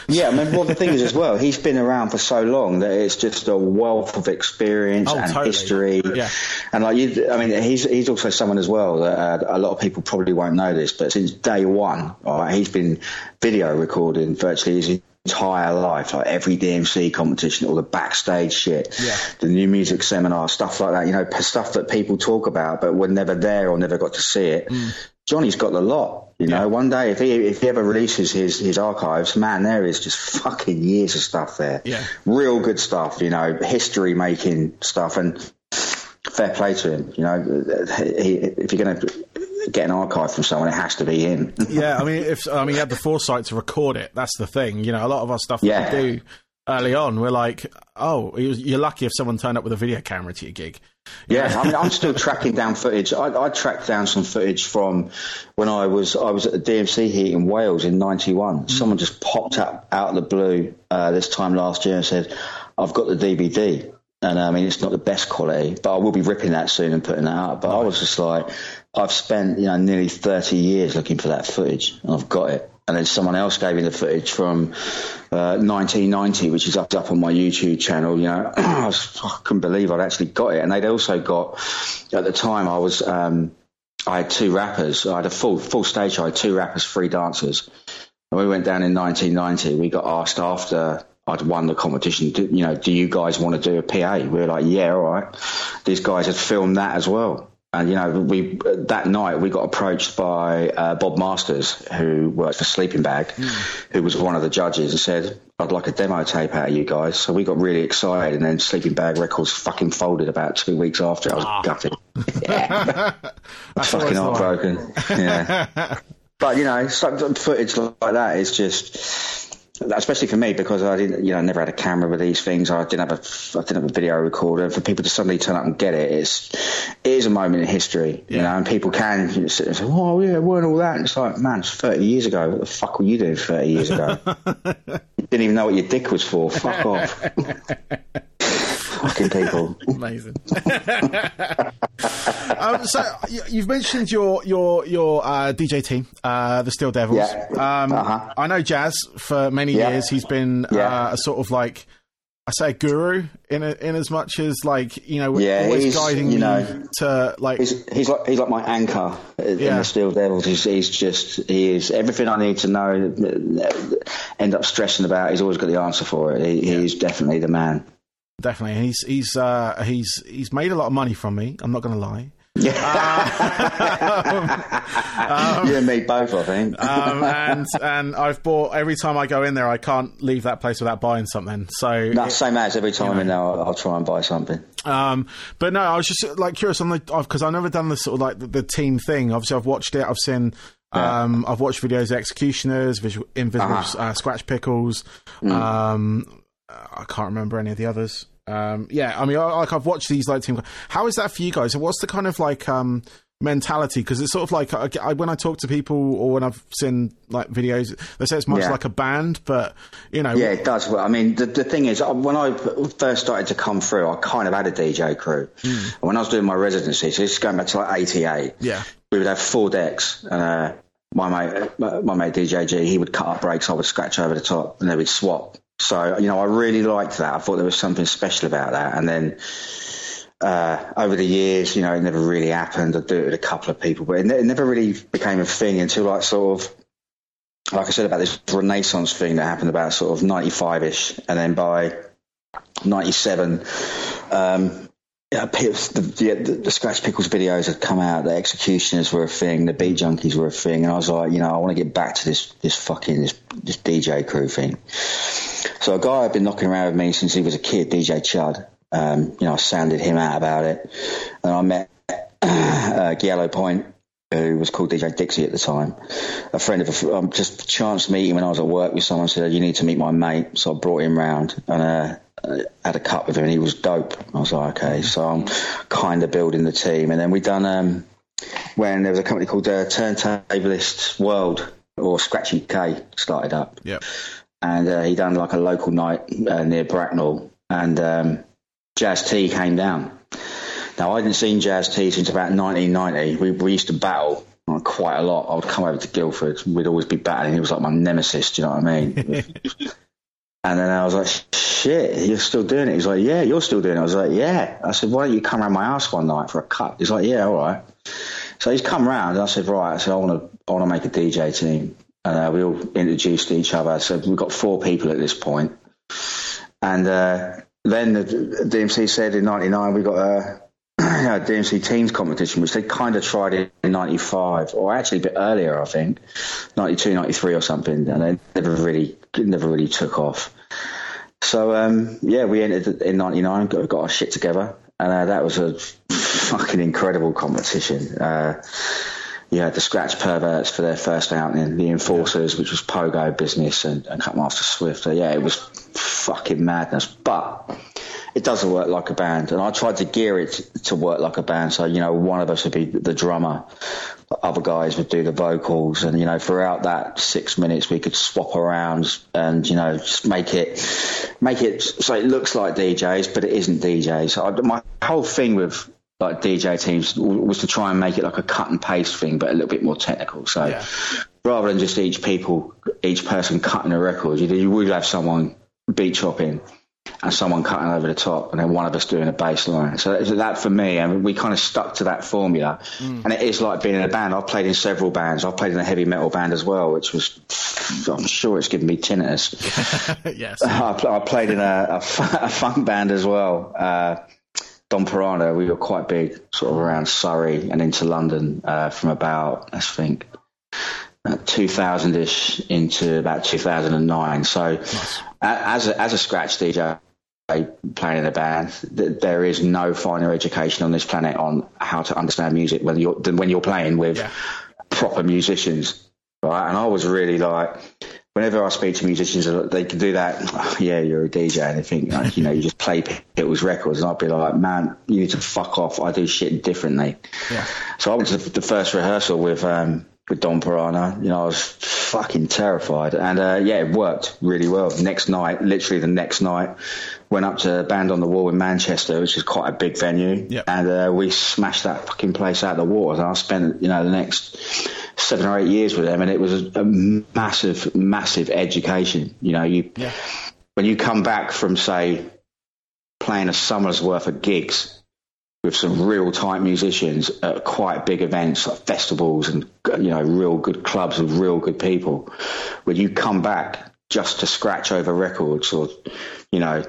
Yeah, I mean, well, the thing is as well, he's been around for so long that it's just a wealth of experience Oh, and totally. history. Yeah. And like you, I mean, he's he's also someone as well that uh, a lot of people probably won't know this, but since day one, right, he's been video recording virtually his entire life, like every DMC competition, all the backstage shit, Yeah. the new music seminar, stuff like that. You know, stuff that people talk about but were never there or never got to see it. Johnny's got the lot. You know. Yeah. one day if he if he ever releases his his archives, man, there is just fucking years of stuff there. Yeah. real good stuff. You know, history making stuff, and fair play to him. You know, he, if you're going to get an archive from someone, it has to be him. <laughs> yeah, I mean, if I mean, he had the foresight to record it. That's the thing. You know, a lot of our stuff Yeah. we do early on, we're like, oh, you're lucky if someone turned up with a video camera to your gig. Yeah, I mean, I'm still tracking down footage. I, I tracked down some footage from when I was I was at the DMC heat in Wales in '91. Someone just popped up out of the blue uh, this time last year and said, "I've got the DVD." And I mean, it's not the best quality, but I will be ripping that soon and putting that out. But I was just like, I've spent you know nearly 30 years looking for that footage, and I've got it. And then someone else gave me the footage from uh, 1990, which is up, up on my YouTube channel. You know, <clears throat> I, was, I couldn't believe I'd actually got it. And they'd also got, at the time, I was, um, I had two rappers. I had a full full stage. I had two rappers, three dancers. And we went down in 1990. We got asked after I'd won the competition. Do, you know, do you guys want to do a PA? We were like, yeah, all right. These guys had filmed that as well. And you know, we that night we got approached by uh, Bob Masters, who works for Sleeping Bag, mm. who was one of the judges, and said, "I'd like a demo tape out of you guys." So we got really excited, and then Sleeping Bag Records fucking folded about two weeks after. I was ah. gutted. <laughs> <laughs> Yeah, fucking heartbroken. yeah, <laughs> but you know, footage like that is just especially for me because I didn't, you know, never had a camera with these things. I didn't have a, I didn't have a video recorder. For people to suddenly turn up and get it, it's, it is a moment in history, yeah. you know. And people can you know, sit and say, "Oh yeah, weren't all that?" And it's like, man, it's thirty years ago. What the fuck were you doing thirty years ago? you <laughs> didn't even know what your dick was for. Fuck off. <laughs> Fucking people. <laughs> Amazing. <laughs> um, so you've mentioned your your your uh, DJ team, uh, the Steel Devils. Yeah. Um, uh-huh. I know Jazz for many yeah. years. He's been yeah. uh, a sort of like I say a guru in a, in as much as like you know yeah, always guiding you know to like he's, he's like he's like my anchor in the Steel Devils. He's, he's just he is everything I need to know. End up stressing about. He's always got the answer for it. He, yeah. He's definitely the man. Definitely, he's he's uh, he's he's made a lot of money from me. I'm not going to lie. Yeah, <laughs> um, you and me both, I think. um, and and I've bought every time I go in there, I can't leave that place without buying something. So no, same as every time you know, in there, I'll, I'll, try and buy something. Um, but no, I was just like curious on the because I've never done the sort of like the, the, team thing. Obviously, I've watched it. I've seen. Yeah. Um, I've watched videos of X-ecutioners, visual, invisible uh-huh. uh, Skratch Piklz. Mm. Um, I can't remember any of the others. Um, yeah, I mean, I, like I've watched these like team. How is that for you guys? What's the kind of like um, mentality? Because it's sort of like I, I, when I talk to people or when I've seen like videos, they say it's much yeah. like a band, but you know, yeah, it does. Well, I mean, the, the thing is, uh, when I first started to come through, I kind of had a DJ crew. Mm. when I was doing my residency, so this is going back to like '88. Yeah, we would have four decks, and uh, my mate, my mate DJ G, he would cut up breaks, I would scratch over the top, and then we'd swap. So, you know, I really liked that. I thought there was something special about that. And then uh, over the years, you know, it never really happened. I'd do it with a couple of people, but it, it never really became a thing until like sort of, like I said about this renaissance thing that happened about sort of 95 ish. And then by 97, um, yeah, the, the, the, Skratch Piklz videos had come out. The X-ecutioners were a thing. The beat junkies were a thing, and I was like, you know, I want to get back to this this fucking this, this DJ crew thing. So a guy had been knocking around with me since he was a kid, DJ Chud. Um, you know, I sounded him out about it, and I met <clears throat> uh, Giallo Point, who was called DJ Dixie at the time. A friend of a um, just chance meeting when I was at work with someone said, "You need to meet my mate," so I brought him round and. Uh, had a cup with him and he was dope. I was like, okay, so I'm kind of building the team. And then we done um, when there was a company called uh, Turntablist World or Scratchy K started up. Yeah and uh, he done like a local night uh, near Bracknell, and um, Jazz T came down. Now I hadn't seen Jazz T since about 1990. We, we used to battle like, quite a lot. I would come over to Guildford. We'd always be battling. He was like my nemesis. Do you know what I mean? <laughs> and then I was like, "Shit, you're still doing it?" He's like, "Yeah, you're still doing it." I was like, "Yeah." I said, "Why don't you come around my house one night for a cut?" He's like, "Yeah, all right." So he's come round, and I said, "Right." I said, "I want to, I want to make a DJ team." And uh, we all introduced each other. So we've got four people at this point. And uh, then the DMC said in '99 we got a, <clears throat> a DMC Teams competition, which they kind of tried in '95, or actually a bit earlier, I think, '92, '93 or something, and they never really, never really took off. So um, yeah, we entered in '99, got, got our shit together, and uh, that was a fucking incredible competition. Uh, you the Scratch Perverts for their first outing, the Enforcers, which was Pogo Business, and, and Cutmaster Swift. So, yeah, it was fucking madness. But it doesn't work like a band, and I tried to gear it to work like a band. So you know, one of us would be the drummer, other guys would do the vocals, and you know, throughout that six minutes, we could swap around and you know, just make it make it so it looks like DJs, but it isn't DJs. So I, my whole thing with like DJ teams was to try and make it like a cut and paste thing, but a little bit more technical. So yeah. rather than just each people, each person cutting a record, you, you would have someone beat chopping, and someone cutting over the top, and then one of us doing a bass line. So that for me, and we kind of stuck to that formula. Mm. And it is like being in a band. I've played in several bands. I've played in a heavy metal band as well, which was, I'm sure it's given me tinnitus. <laughs> yes. <laughs> I, I, played in a, a, a, funk band as well. Uh, Dom Pirana, we were quite big, sort of around Surrey and into London uh, from about, let's think, 2000 ish into about 2009. So, nice. as a, as a scratch DJ playing in a band, there is no finer education on this planet on how to understand music when you're than when you're playing with yeah. proper musicians. Right, and I was really like, whenever I speak to musicians, they can do that. Oh, yeah, you're a DJ, and they think like, you know you just play Beatles records, and I'd be like, man, you need to fuck off. I do shit differently. Yeah. So I went to the first rehearsal with um, with Dom Pirana. You know, I was fucking terrified. And uh, yeah, it worked really well. Next night, literally the next night, went up to Band on the Wall in Manchester, which is quite a big venue. Yep. And uh, we smashed that fucking place out of the water. And I spent, you know, the next seven or eight years with them. And it was a, a massive, massive education. You know, you yeah. when you come back from, say, playing a summer's worth of gigs with some real tight musicians at quite big events like festivals and you know real good clubs with real good people when you come back just to scratch over records or you know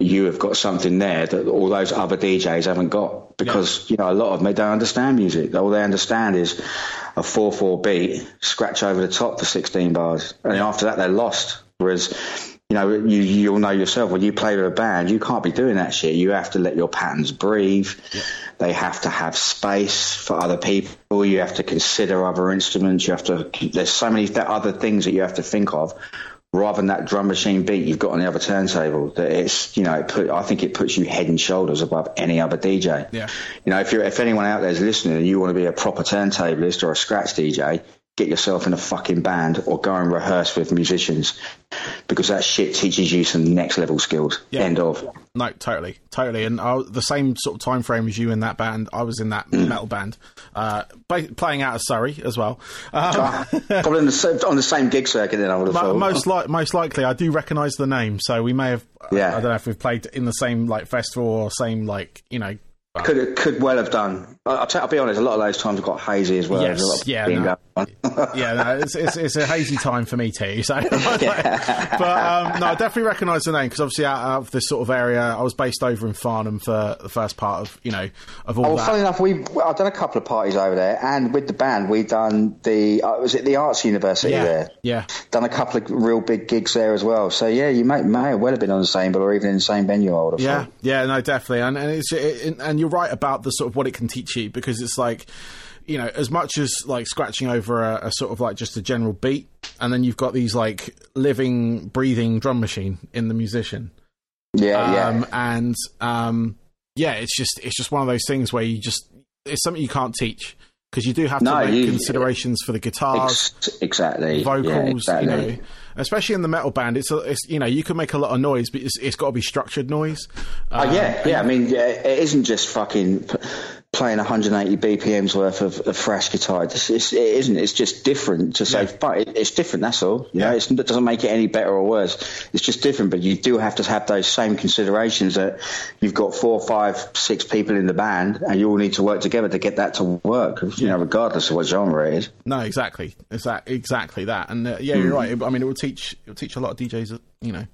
you have got something there that all those other DJs haven't got because yeah. you know a lot of them they don't understand music all they understand is a 4-4 beat scratch over the top for 16 bars and after that they're lost whereas you know, you, you'll know yourself when you play with a band, you can't be doing that shit. You have to let your patterns breathe. Yeah. They have to have space for other people. You have to consider other instruments. You have to, there's so many other things that you have to think of rather than that drum machine beat you've got on the other turntable that it's you know it put I think it puts you head and shoulders above any other DJ. Yeah. You know if you're if anyone out there is listening and you want to be a proper turntablist or a scratch DJ, get yourself in a fucking band or go and rehearse with musicians because that shit teaches you some next level skills. Yeah. End of. No, totally, totally. And I, the same sort of time frame as you in that band. I was in that mm. metal band, uh, playing out of Surrey as well. Um, probably the, on the same gig circuit. Then I would have thought. Most most likely, I do recognise the name, so we may have. Yeah. I, I don't know if we've played in the same like festival or same like you know could could well have done. I'll, t- I'll be honest. A lot of those times I've got hazy as well. Yes, yeah, no. <laughs> yeah, no, it's, it's, it's, a hazy time for me too. So, <laughs> <laughs> but um, no, I definitely recognise the name because obviously out, of this sort of area, I was based over in Farnham for the first part of you know of all. Oh, that. funny enough, we I've done a couple of parties over there, and with the band, we done the uh, was it the Arts University yeah, there? Yeah, done a couple of real big gigs there as well. So yeah, you may may well have been on the same, but or even in the same venue. I would have yeah, thought. yeah, no, definitely, and and it's it, and you're right about the sort of what it can teach you because it's like you know, as much as like scratching over a, a, sort of like just a general beat, and then you've got these like living, breathing drum machine in the musician. Yeah, um, yeah, and um, yeah, it's just it's just one of those things where you just it's something you can't teach because you do have to no, make you, considerations for the guitars, ex- exactly, vocals, yeah, exactly. you know. Especially in the metal band, it's, a, it's you know you can make a lot of noise, but it's, it's got to be structured noise. Uh, yeah, yeah. I mean, it isn't just fucking playing 180 BPMs worth of, of fresh guitar. It's, it's, it isn't. It's just different to say, yeah. but it, it's different. That's all. You yeah. know, it doesn't make it any better or worse. It's just different. But you do have to have those same considerations that you've got four, five, six people in the band, and you all need to work together to get that to work. You yeah. know, regardless of what genre it is. No, exactly. It's that exactly that. And uh, yeah, you're mm. right. I mean, it will teach. It will teach a lot of DJs. You know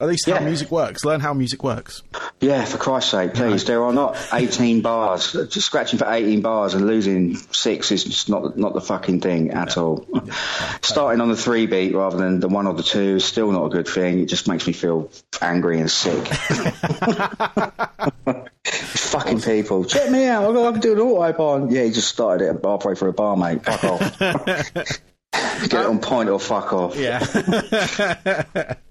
at least how music works. Learn how music works. Yeah, for Christ's sake, please. There are not 18 bars. Just scratching for 18 bars and losing six is just not not the fucking thing at yeah. all. <laughs> Yeah. Starting on the three beat rather than the one or the two is still not a good thing. It just makes me feel angry and sick. <laughs> <laughs> fucking people. Check me out. I can do an auto bar. Yeah, he just started it halfway for a bar, mate. Fuck off. Get um, on point or fuck off. Yeah. <laughs>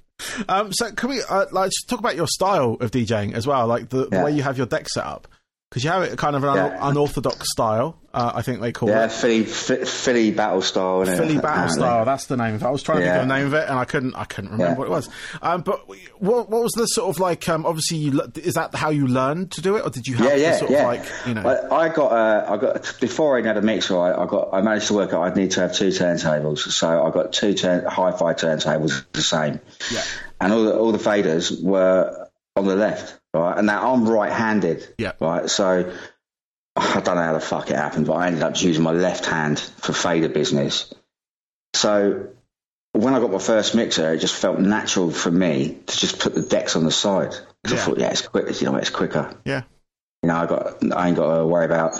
Um, so can we uh, like talk about your style of DJing as well, like the, yeah. the way you have your deck set up? Because you have it kind of an yeah. unorthodox style, uh, I think they call yeah, it. Yeah, Philly, Philly battle style. Philly it? battle style. That's the name of it. I was trying to think of the name of it, and I couldn't. I couldn't remember yeah. what it was. Um, but what, what was the sort of like? Um, obviously, you, is that how you learned to do it, or did you have yeah, yeah, sort yeah. of like you know? I, I got, uh, I got before I had a mixer. I, I, got, I managed to work out I'd need to have two turntables, so I got two turn, hi-fi turntables the same. Yeah. And all the all the faders were on the left, right? And now I'm right-handed, Yeah. right? So I don't know how the fuck it happened, but I ended up using my left hand for fader business. So when I got my first mixer, it just felt natural for me to just put the decks on the side. 'Cause Yeah. I thought, yeah, it's quick. You know, it's quicker. Yeah. You know, I got, I ain't got to worry about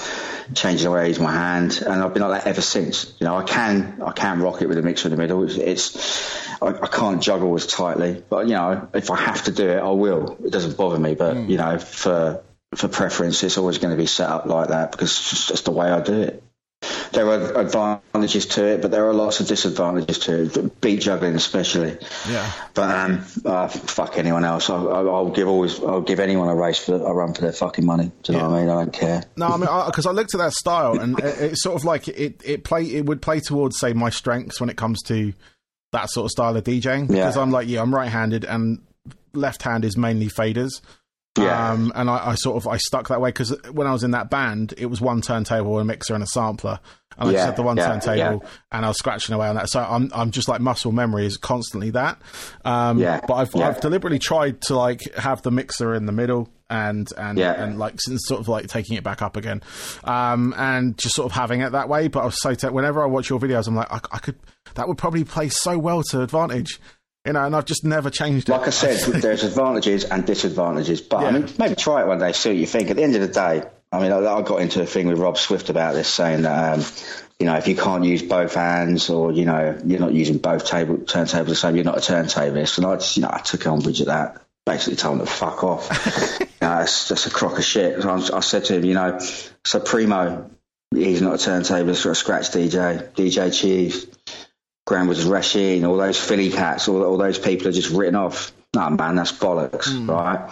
changing the way I use my hand, and I've been like that ever since. You know, I can, I can rock it with a mixer in the middle. It's, it's I, I can't juggle as tightly, but you know, if I have to do it, I will. It doesn't bother me, but you know, for for preference, it's always going to be set up like that because it's just, just the way I do it. There are advantages to it, but there are lots of disadvantages to it. Beat juggling, especially. Yeah. But um, uh, fuck anyone else. I'll, I'll I'll give always. I'll give anyone a race for a run for their fucking money. Do you know what I mean? I don't care. No, I mean, because I, looked at that style, and it, it's sort of like it it play it would play towards say my strengths when it comes to that sort of style of DJing. Because Yeah. I'm like, yeah, I'm right-handed, and left hand is mainly faders. Yeah. Um, and I, I sort of I stuck that way because when I was in that band, it was one turntable, a mixer, and a sampler. And I just had the one yeah, turntable, yeah. and I was scratching away on that. So I'm I'm just like muscle memory is constantly that. Um, Yeah, But I've yeah. I've deliberately tried to like have the mixer in the middle and and Yeah. and like since sort of like taking it back up again, um, and just sort of having it that way. But I was so te- whenever I watch your videos, I'm like I, I could that would probably play so well to advantage. You know, and I've just never changed it. Like I said, <laughs> there's advantages and disadvantages. But I mean, maybe try it one day, see what you think. At the end of the day, I mean, I, I got into a thing with Rob Swift about this, saying that um, you know if you can't use both hands or you know you're not using both table turntables the same, you're not a turntablist. And I just you know I took umbrage at that. Basically, told him to fuck off. <laughs> know, it's just a crock of shit. So I, I said to him, you know, so Primo, he's not a turntablist or a scratch DJ. DJ Chief, was Rasheen, all those Philly cats, all, all those people are just written off. No, man, that's bollocks, hmm. right?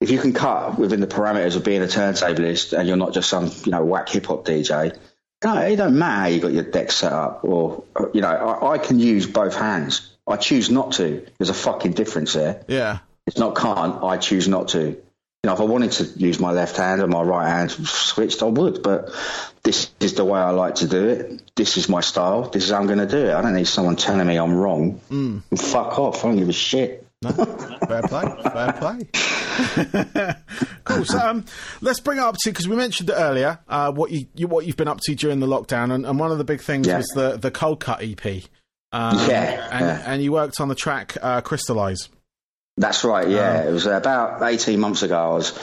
If you can cut within the parameters of being a turntablist and you're not just some, you know, whack hip hop DJ, no, it don't matter how you got your deck set up or, or, you know, I, I can use both hands. I choose not to. There's a fucking difference there. yeah, It's not can't. I choose not to. You know, if I wanted to use my left hand and my right hand switched, I would. But this is the way I like to do it. This is my style. This is how I'm going to do it. I don't need someone telling me I'm wrong. Mm. Fuck off. I don't give a shit. No, fair play, fair play. <laughs> cool. So um, let's bring it up to because we mentioned it earlier. Uh, what you, you what you've been up to during the lockdown, and, and one of the big things Yeah. was the the Coldcut EP. Um, Yeah, and, yeah. and you worked on the track uh, "Crystallize." That's right. Yeah, it was about eighteen months ago. I was,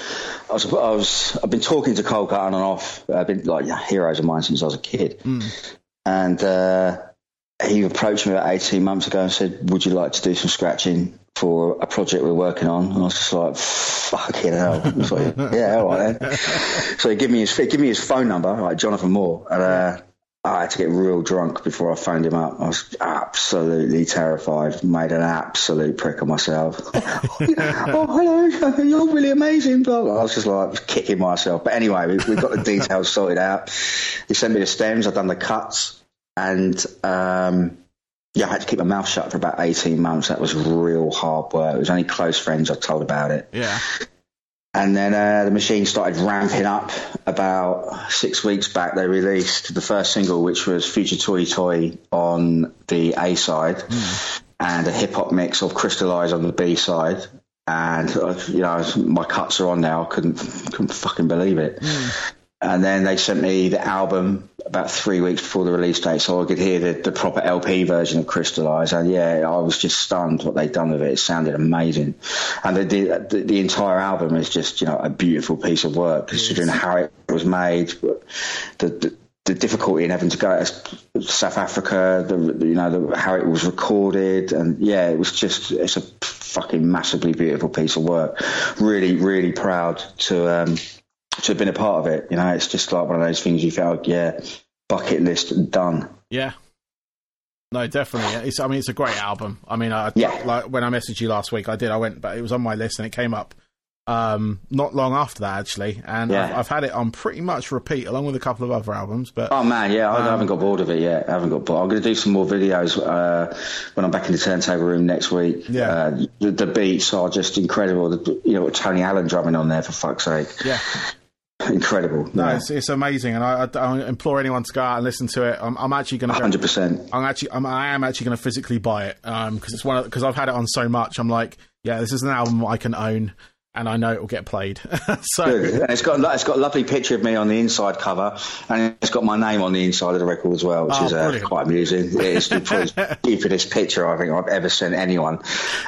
I was, I was. I've been talking to Cut on and off. I've been like heroes of mine since I was a kid, and uh, he approached me about eighteen months ago and said, "Would you like to do some scratching for a project we're working on?" And I was just like, "Fucking hell!" Like, yeah, all right then. <laughs> so he gave me his, he gave me his phone number, like Jonathan Moore, and. Uh, I had to get real drunk before I phoned him up. I was absolutely terrified, made an absolute prick of myself. <laughs> oh, hello, <laughs> you're really amazing. Blah. I was just like kicking myself. But anyway, we, we got the details <laughs> sorted out. He sent me the stems, I've done the cuts, and um, yeah, I had to keep my mouth shut for about 18 months. That was real hard work. It was only close friends I told about it. Yeah, And then uh, the machine started ramping up. About six weeks back, they released the first single, which was Future Toyi Toyi on the A side, and a hip hop mix of Crystallize on the B side. And uh, you know, my cuts are on now. I couldn't couldn't fucking believe it. And then they sent me the album about three weeks before the release date, so I could hear the, the proper LP version of Crystallize. And yeah, I was just stunned what they'd done with it. It sounded amazing, and the the, the, entire album is just you know a beautiful piece of work considering how it was made, the, the the difficulty in having to go to South Africa, the you know the, how it was recorded, and yeah, it was just it's a fucking massively beautiful piece of work. Really, really proud to um, to have been a part of it. You know, it's just like one of those things you felt, yeah, bucket list done. yeah. No, definitely. It's, I mean, it's a great album. I mean, I, Yeah. like when I messaged you last week, I did. I went, but it was on my list and it came up um, not long after that actually, and Yeah. I've, I've had it on pretty much repeat along with a couple of other albums. But Oh man, yeah, I, I haven't got bored of it yet. I haven't got bored. I'm going to do some more videos uh, when I'm back in the turntable room next week. Yeah. uh, the, the beats are just incredible. The, you know, Tony Allen drumming on there for fuck's sake, yeah, <laughs> incredible. no, Yeah. it's, it's amazing, and I, I, I implore anyone to go out and listen to it. I'm, I'm actually going to. Hundred percent. I'm actually, I'm, I am actually going to physically buy it um, because it's one because I've had it on so much. I'm like, yeah, this is an album I can own. And I know it will get played. <laughs> so it's got it's got a lovely picture of me on the inside cover, and it's got my name on the inside of the record as well, which Oh, is uh, quite amusing. It's the <laughs> stupidest picture I think I've ever sent anyone.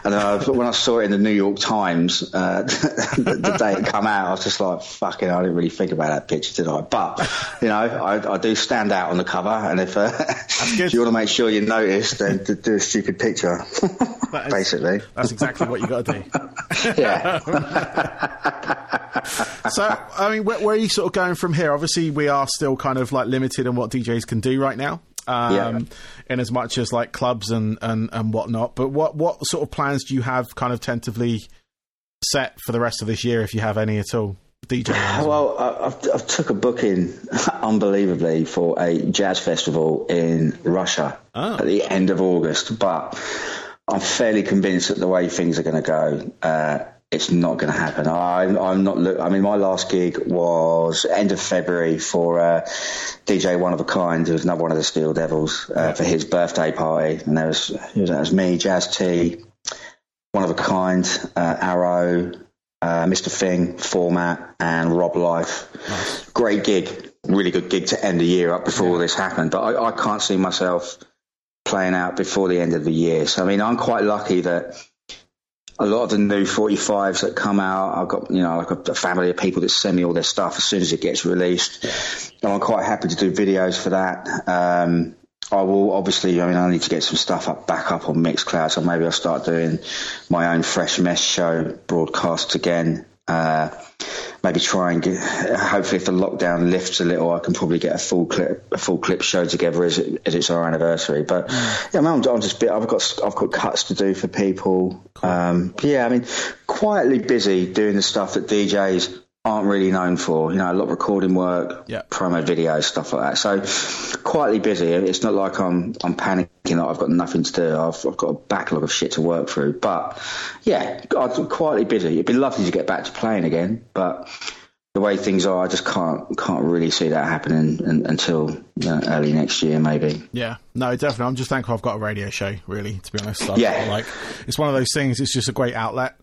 And uh, when I saw it in the New York Times uh, <laughs> the, the day it came out, I was just like, "Fucking!" I didn't really think about that picture, did I? But you know, I, I do stand out on the cover, and if, uh, if you want to make sure you notice, then do a stupid picture, That is- basically. that's exactly what you got to do. Yeah. <laughs> So, I mean, where, where are you sort of going from here? Obviously, we are still kind of like limited in what DJs can do right now. Um, Yeah. In as much as like clubs and, and, and whatnot. But what, what sort of plans do you have kind of tentatively set for the rest of this year, if you have any at all? DJ. <laughs> Well, I- I've, I've took a booking, <laughs> unbelievably, for a jazz festival in Russia Oh. at the end of August. But I'm fairly convinced that the way things are going to go, uh, it's not going to happen. I'm, I'm not. Look, I mean, my last gig was end of February for uh, DJ One of a Kind, who was another one of the Steel Devils, uh, for his birthday party, and there was, it was, that was me, Jazz T, One of a Kind, uh, Arrow, uh, Mr. Thing, Format, and Rob Life. Great gig, really good gig to end the year up before all this happened. But I, I can't see myself playing out before the end of the year. So I mean, I'm quite lucky that a lot of the new 45s that come out, I've got you know like a, a family of people that send me all their stuff as soon as it gets released, and I'm quite happy to do videos for that. Um, I will obviously. I mean, I need to get some stuff up back up on Mixcloud, so maybe I'll start doing my own fresh mess show broadcasts again. Uh, maybe try and get. Hopefully, if the lockdown lifts a little, I can probably get a full clip, a full clip show together as, it, as it's our anniversary. But yeah, I mean, I'm, I'm just. I've got I've got cuts to do for people. Um, yeah, I mean, quietly busy doing the stuff that DJs aren't really known for. You know, a lot of recording work, Yeah. promo videos, stuff like that. So quietly busy. It's not like I'm I'm panicking that I've got nothing to do. I've, I've got a backlog of shit to work through. But yeah, I'm quietly busy. It'd be lovely to get back to playing again, but the way things are, I just can't can't really see that happening un, until you know, early next year, maybe. Yeah, no, definitely. I'm just thankful I've got a radio show. Really, to be honest. I Yeah. like it's one of those things. It's just a great outlet.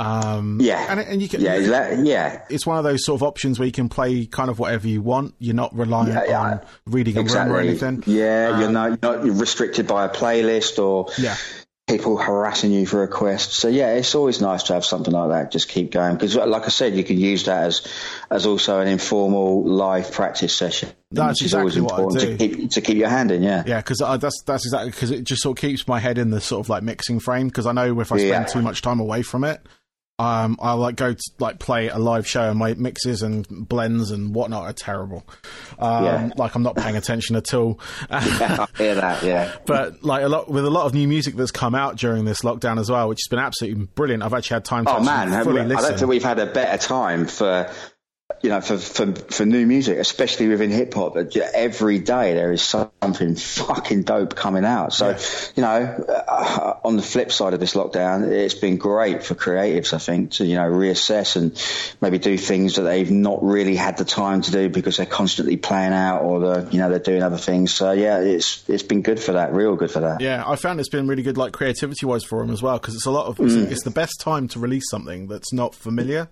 Um, Yeah. and and you can. Yeah, yeah, It's one of those sort of options where you can play kind of whatever you want. You're not reliant Yeah, yeah. on reading a room or anything. Yeah, you're Um, not you're not restricted by a playlist or Yeah, people harassing you for requests. So yeah, it's always nice to have something like that. Just keep going because, like I said, you can use that as as also an informal live practice session. That's which is always exactly what I important to keep to keep your hand in. Yeah, yeah, because that's that's exactly because it just sort of keeps my head in the sort of like mixing frame. Because I know if I spend Yeah. too much time away from it, um, I'll like go to like play a live show and my mixes and blends and whatnot are terrible. Um, Yeah. like I'm not paying attention at all. <laughs> I hear that. Yeah. <laughs> but like a lot with a lot of new music that's come out during this lockdown as well, which has been absolutely brilliant. I've actually had time to Oh man, I fully don't listen. think we've had a better time for you know for for, for new music, especially within hip hop. Every day there is something fucking dope coming out. So you know, uh, on the flip side of this lockdown, it's been great for creatives. I think to you know reassess and maybe do things that they've not really had the time to do because they're constantly playing out or the you know they're doing other things. So yeah, it's it's been good for that, real good for that. yeah, I found it's been really good, like creativity wise for them as well, because it's a lot of Mm. it's, it's the best time to release something that's not familiar.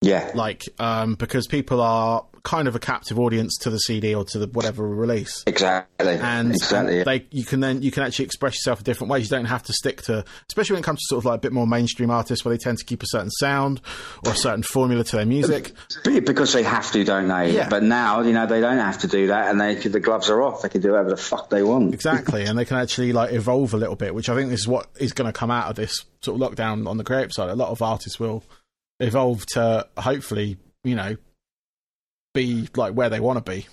Yeah. like um, because people are kind of a captive audience to the CD or to the whatever release. Exactly. And, exactly. and they you can then you can actually express yourself in different ways. You don't have to stick to, especially when it comes to sort of like a bit more mainstream artists where they tend to keep a certain sound or a certain formula to their music. Because they have to, don't they? Yeah. But now, you know, they don't have to do that, and they the gloves are off. They can do whatever the fuck they want. Exactly, and they can actually like evolve a little bit, which I think is what is going to come out of this sort of lockdown on the creative side. A lot of artists will evolve to hopefully, you know, be like where they want to be.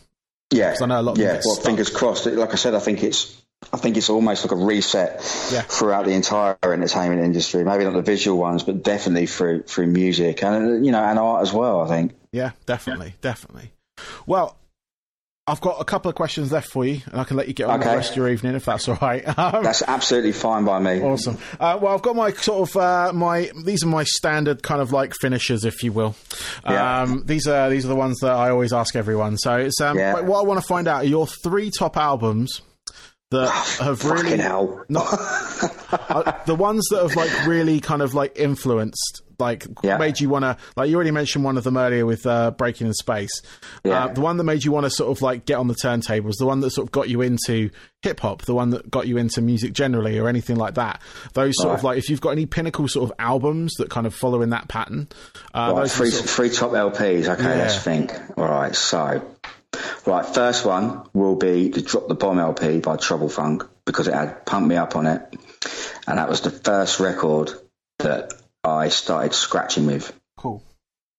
Yeah. 'Cause I know a lot Yeah. Well, stuck. fingers crossed. Like I said, I think it's. I think it's almost like a reset Yeah. throughout the entire entertainment industry. Maybe not the visual ones, but definitely through through music and you know and art as well. I think. Yeah, definitely, definitely. Well, I've got a couple of questions left for you, and I can let you get on with the rest of your evening if that's all right. <laughs> Um, That's absolutely fine by me. Awesome. Uh, well, I've got my sort of uh, my these are my standard kind of like finishers, if you will. Yeah. Um, these are these are the ones that I always ask everyone. So it's um, Yeah. what I want to find out are your three top albums that <sighs> have really not <laughs> uh, the ones that have like really kind of like influenced like Yeah. made you want to like you already mentioned one of them earlier with uh, Breaking in Space. Yeah. Uh, the one that made you want to sort of like get on the turntables, the one that sort of got you into hip hop, the one that got you into music generally, or anything like that. Those sort of like if you've got any pinnacle sort of albums that kind of follow in that pattern. Uh, Right, those three, sort of- three top LPs. Okay, Yeah. let's think. All right, so right, first one will be the Drop the Bomb LP by Trouble Funk because it had Pump Me Up on it, and that was the first record that I started scratching with. cool.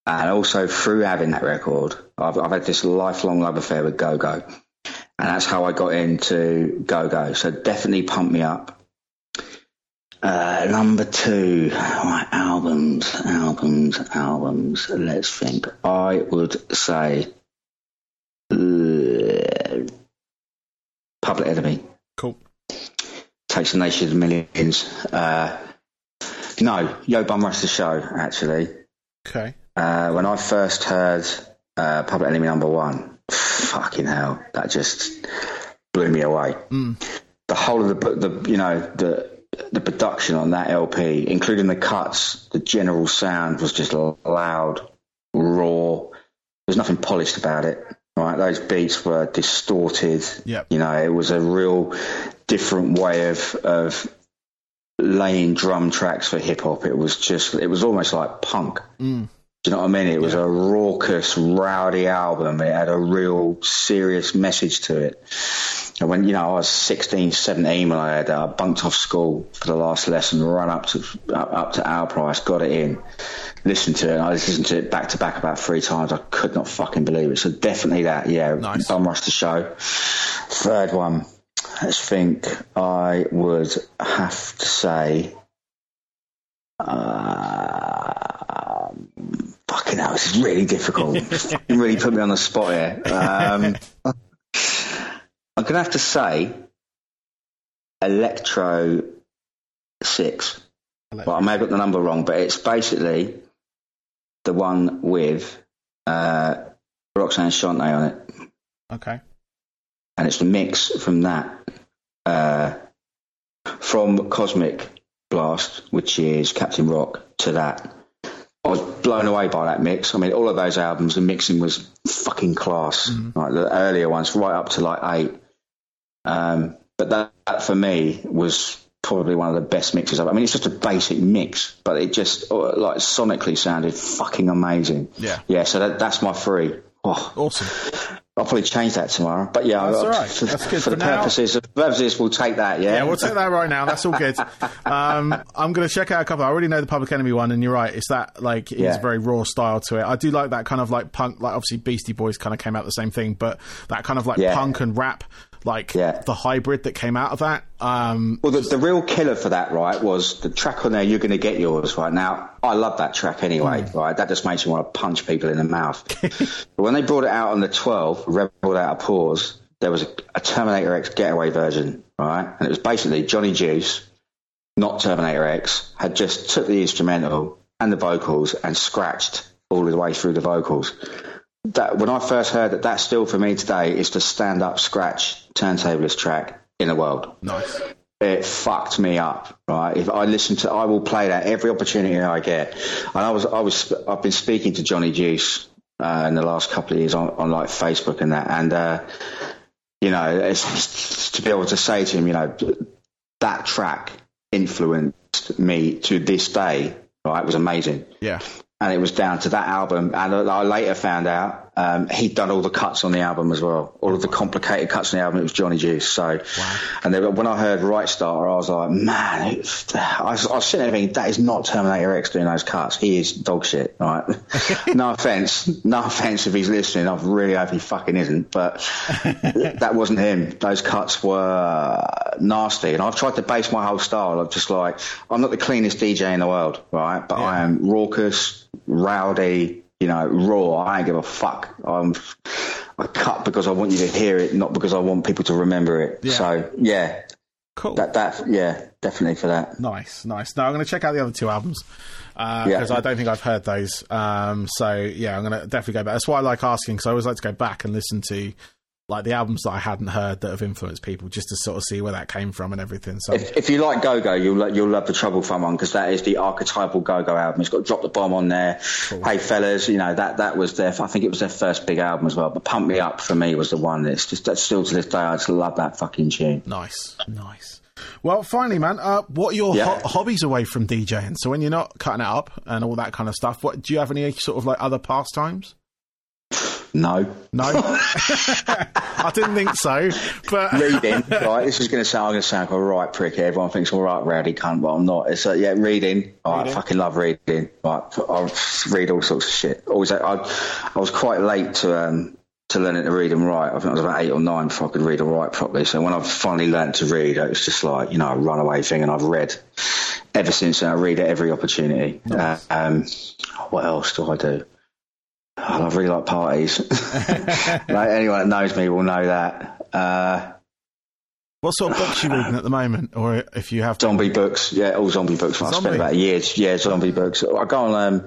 And also through having that record, I've, I've had this lifelong love affair with Go Go, and that's how I got into Go Go. So definitely Pump Me Up. Uh, number two, right, albums, albums, albums. Let's think. I would say uh, Public Enemy Cool. takes the nation of millions. Uh, no, Yo Bum Rush the Show, actually. Okay. Uh, when I first heard uh, Public Enemy number one, fucking hell, that just blew me away. The whole of the, the you know, the the production on that LP, including the cuts, the general sound was just loud, raw. There's nothing polished about it. Right, those beats were distorted. Yep. You know, it was a real different way of of laying drum tracks for hip hop. It was just, it was almost like punk. Mm. Do you know what I mean? It was a raucous, rowdy album. It had a real serious message to it. And when, you know, I was 16, 17 when I had I bunked off school for the last lesson, run up to, up, up to our price, got it in, listened to it, and I listened to it back to back about three times. I could not fucking believe it. So definitely that, yeah. Nice. Bum Rush the Show. Third one, let's think. I would have to say, uh, fucking hell, this is really difficult. <laughs> you really put me on the spot here. Um, I'm going to have to say Electro 6. Well, I may have got the number wrong, but it's basically the one with uh, Roxanne Shante on it. Okay. And it's the mix from that, uh, from Cosmic Blast, which is Captain Rock, to that. I was blown away by that mix. I mean, all of those albums, the mixing was fucking class. Like the earlier ones, right up to like eight. Um, but that, that for me was probably one of the best mixes. I've, I mean, it's just a basic mix, but it just uh, like sonically sounded fucking amazing. Yeah. Yeah. So that, that's my three. Oh, Awesome. I'll probably change that tomorrow. But yeah, That's all right. For, That's good for the now. purposes of purposes, we'll take that. Yeah. Yeah, we'll take that right now. That's all good. <laughs> Um, I'm going to check out a couple. I already know the Public Enemy one, and you're right. It's that like it's Yeah. a very raw style to it. I do like that kind of like punk. Like obviously Beastie Boys kind of came out the same thing, but that kind of like Yeah. punk and rap, like Yeah. the hybrid that came out of that. Um, Well, the, the real killer for that, right, was the track on there. You're going to get yours, right? Now, I love that track anyway, Mm. right? That just makes me want to punch people in the mouth. but <laughs> when they brought it out on the 12, Rebel Without a Pause, there was a, a Terminator X Getaway version, right? And it was basically Johnny Juice, not Terminator X, had just took the instrumental and the vocals and scratched all the way through the vocals. That when I first heard that, that still for me today is the stand-up scratch turntablist track in the world nice. it fucked me up. Right, if I listen to, I will play that every opportunity I get. And I was, I was, I've been speaking to Johnny Juice uh, in the last couple of years on, on like Facebook and that, and uh, you know, it's to be able to say to him, you know, that track influenced me to this day. Right, it was amazing Yeah. And it was down to that album. And I later found out um, he'd done all the cuts on the album as well, all of the complicated cuts on the album. It was Johnny Juice. So, and then when I heard Right Starter, I was like, man, I, was, I was sitting there thinking that is not Terminator X doing those cuts. He is dog shit, right? <laughs> no offense, no offense if he's listening. I really hope he fucking isn't, but <laughs> that wasn't him. Those cuts were nasty, and I've tried to base my whole style of just like I'm not the cleanest DJ in the world, right? But I am raucous, rowdy, you know, raw. I ain't give a fuck. I'm I cut because I want you to hear it, not because I want people to remember it. Yeah. So yeah, Cool. that that yeah, definitely for that. Nice, nice. Now I'm going to check out the other two albums because Yeah. I don't think I've heard those. Um, so yeah, I'm going to definitely go back. That's why I like asking because I always like to go back and listen to like the albums that I hadn't heard that have influenced people, just to sort of see where that came from and everything. So If, if you like Go Go, you'll you'll love the Trouble Funk one because that is the archetypal Go Go album. It's got Drop the Bomb on there. Hey fellas, you know that that was their. I think it was their first big album as well. But Pump Me Up for me was the one. It's just that's still to this day. I just love that fucking tune. nice, nice. Well, finally, man, uh, what are your Yeah. ho- hobbies away from DJing? So when you're not cutting it up and all that kind of stuff, what do you have any sort of like other pastimes? No. No, <laughs> I didn't think so. But reading, right? This is going to sound, I'm going to sound like a right prick. Everyone thinks I'm a right rowdy cunt, but I'm not. It's like, yeah, reading. Right, Reading. I fucking love reading. I read all sorts of shit. Always, I, I was quite late to um to learning to read and write. I think I was about eight or nine before I could read and write properly. So when I finally learned to read, it was just like you know a runaway thing, and I've read ever since. And I read at every opportunity. Uh, um, what else do I do? I really like parties. <laughs> like anyone that knows me will know that. Uh, what sort of books are you reading at the moment, or if you have? Zombie books, yeah, all zombie books. I Zombie? spent about a year, yeah, zombie books. I go on um,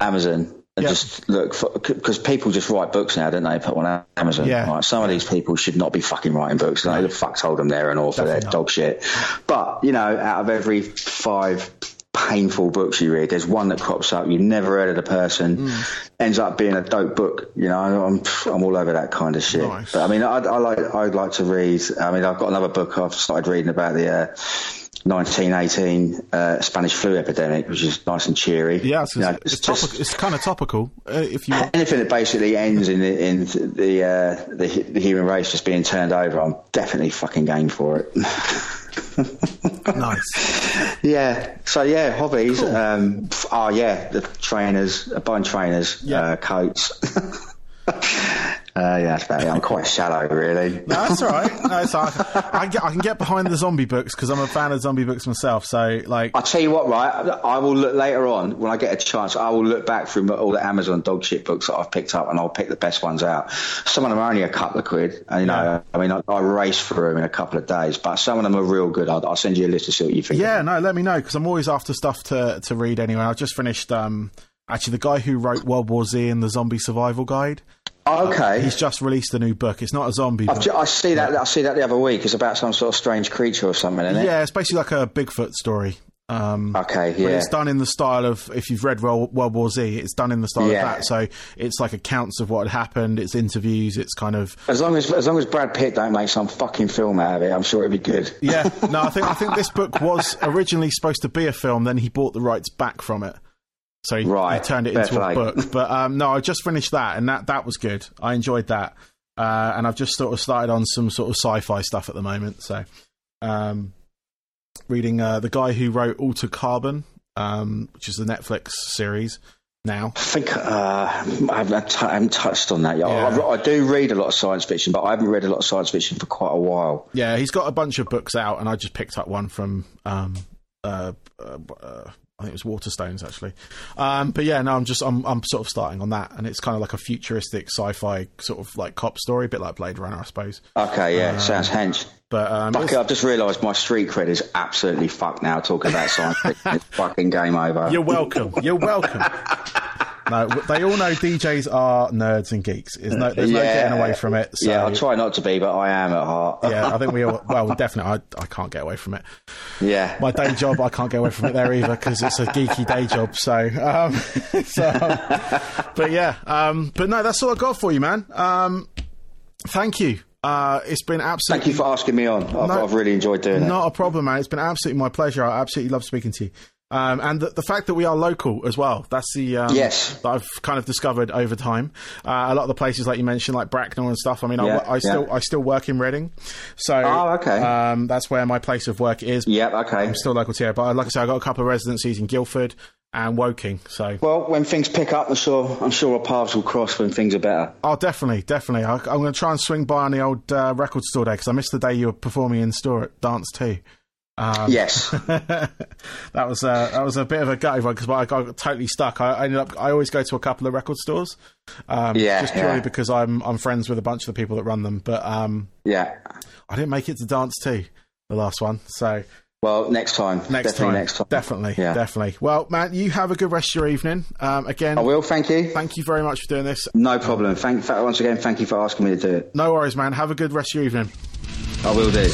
Amazon and Yeah. just look for because people just write books now, don't they? Put on Amazon. Yeah. Right, some of these people should not be fucking writing books. Like, the fuck told them they're an author, they're dog shit. But you know, out of every five painful books you read, there's one that crops up you've never heard of the person, Mm. ends up being a dope book. You know, I'm I'm all over that kind of shit. Nice. But I mean, I, I like I'd like to read. I mean, I've got another book I've started reading about the. Uh, 1918 uh, Spanish flu epidemic, which is nice and cheery. Yeah, it's, You know, it's, it's just topic, it's kind of topical. Uh, if you want. anything that basically ends in the in the, uh, the the human race just being turned over, I'm definitely fucking game for it. <laughs> <laughs> nice. yeah. So yeah, hobbies. Cool. Um, oh yeah, the trainers, buying trainers, Yeah. uh, coats. <laughs> Uh, yeah, that's about. I'm quite shallow, really. No, that's all right. No, it's all right. I, can get, I can get behind the zombie books because I'm a fan of zombie books myself. So, like, I'll tell you what, right? I will look later on when I get a chance. I will look back through all the Amazon dog shit books that I've picked up, and I'll pick the best ones out. Some of them are only a couple of quid, and you know, Yeah. I mean, I, I race through them in a couple of days, but some of them are real good. I'll, I'll send you a list to see what you think. yeah, no, let me know because I'm always after stuff to, to read anyway. I just finished, um, actually, the guy who wrote World War Z and the Zombie Survival Guide. Okay. He's just released a new book. It's not a zombie ju- I see that. I see that the other week. It's about some sort of strange creature or something, isn't it? Yeah, it's basically like a Bigfoot story. Um, Okay. But Yeah. it's done in the style of if you've read World, World War Z, it's done in the style Yeah. of that. So it's like accounts of what had happened. It's interviews. It's kind of As long as as long as Brad Pitt don't make some fucking film out of it, I'm sure it'd be good. yeah. No, I think I think <laughs> this book was originally supposed to be a film. Then he bought the rights back from it, so he, he turned it fair into a book. But um, no, I just finished that, and that that was good. I enjoyed that, uh, and I've just sort of started on some sort of sci-fi stuff at the moment. So, um, reading uh, the guy who wrote Altered Carbon, um, which is the Netflix series now. I think uh, I, haven't, t- I haven't touched on that yet. Yeah. I, I do read a lot of science fiction, but I haven't read a lot of science fiction for quite a while. Yeah, he's got a bunch of books out, and I just picked up one from um, uh, uh, uh, I think it was Waterstones actually. Um, but yeah, no, I'm just I'm I'm sort of starting on that, and it's kind of like a futuristic sci-fi sort of like cop story, a bit like Blade Runner, I suppose. Okay, yeah, sounds hench. But um, Fuck it, I've just realised my street cred is absolutely fucked now. Talking about science fiction, it's fucking game over. you're welcome. You're welcome. <laughs> No, they all know DJs are nerds and geeks. There's no, there's no getting away from it. So, yeah, I try not to be, but I am at heart. yeah, I think we all. <laughs> Well, definitely, I, I can't get away from it. yeah. my day job, I can't get away from it there either because it's a geeky day job. So, um, <laughs> so but yeah, um, but no, that's all I got for you, man. Um, thank you. Uh, it's been absolutely. Thank you for asking me on. I've, No. I've really enjoyed doing it. not a problem, man. It's been absolutely my pleasure. I absolutely love speaking to you. Um, and the, the fact that we are local as well. That's the um, Yes. that I've kind of discovered over time. Uh, a lot of the places, like you mentioned, like Bracknell and stuff. I mean, Yeah, I, I still yeah. I still work in Reading, so Oh, okay. um, that's where my place of work is. Yep, okay. I'm still local to here, but like I said, I got a couple of residencies in Guildford and Woking. So, Well, when things pick up, I'm sure I'm sure our paths will cross when things are better. oh, definitely, definitely. I, I'm going to try and swing by on the old uh, record store day because I missed the day you were performing in store at Dance Two. Um, Yes. <laughs> that was uh, that was a bit of a gutty one because I got totally stuck. I, I ended up. I always go to a couple of record stores, um, Yeah, just purely yeah. because I'm I'm friends with a bunch of the people that run them. But um, yeah. I didn't make it to Dance Two, the last one. So Well, next time. Next definitely time. Next time. Definitely. Yeah. Definitely. Well, man, you have a good rest of your evening. Um, again, I will. Thank you. thank you very much for doing this. No problem. Thank. Once again, thank you for asking me to do it. No worries, man. Have a good rest of your evening. I will do.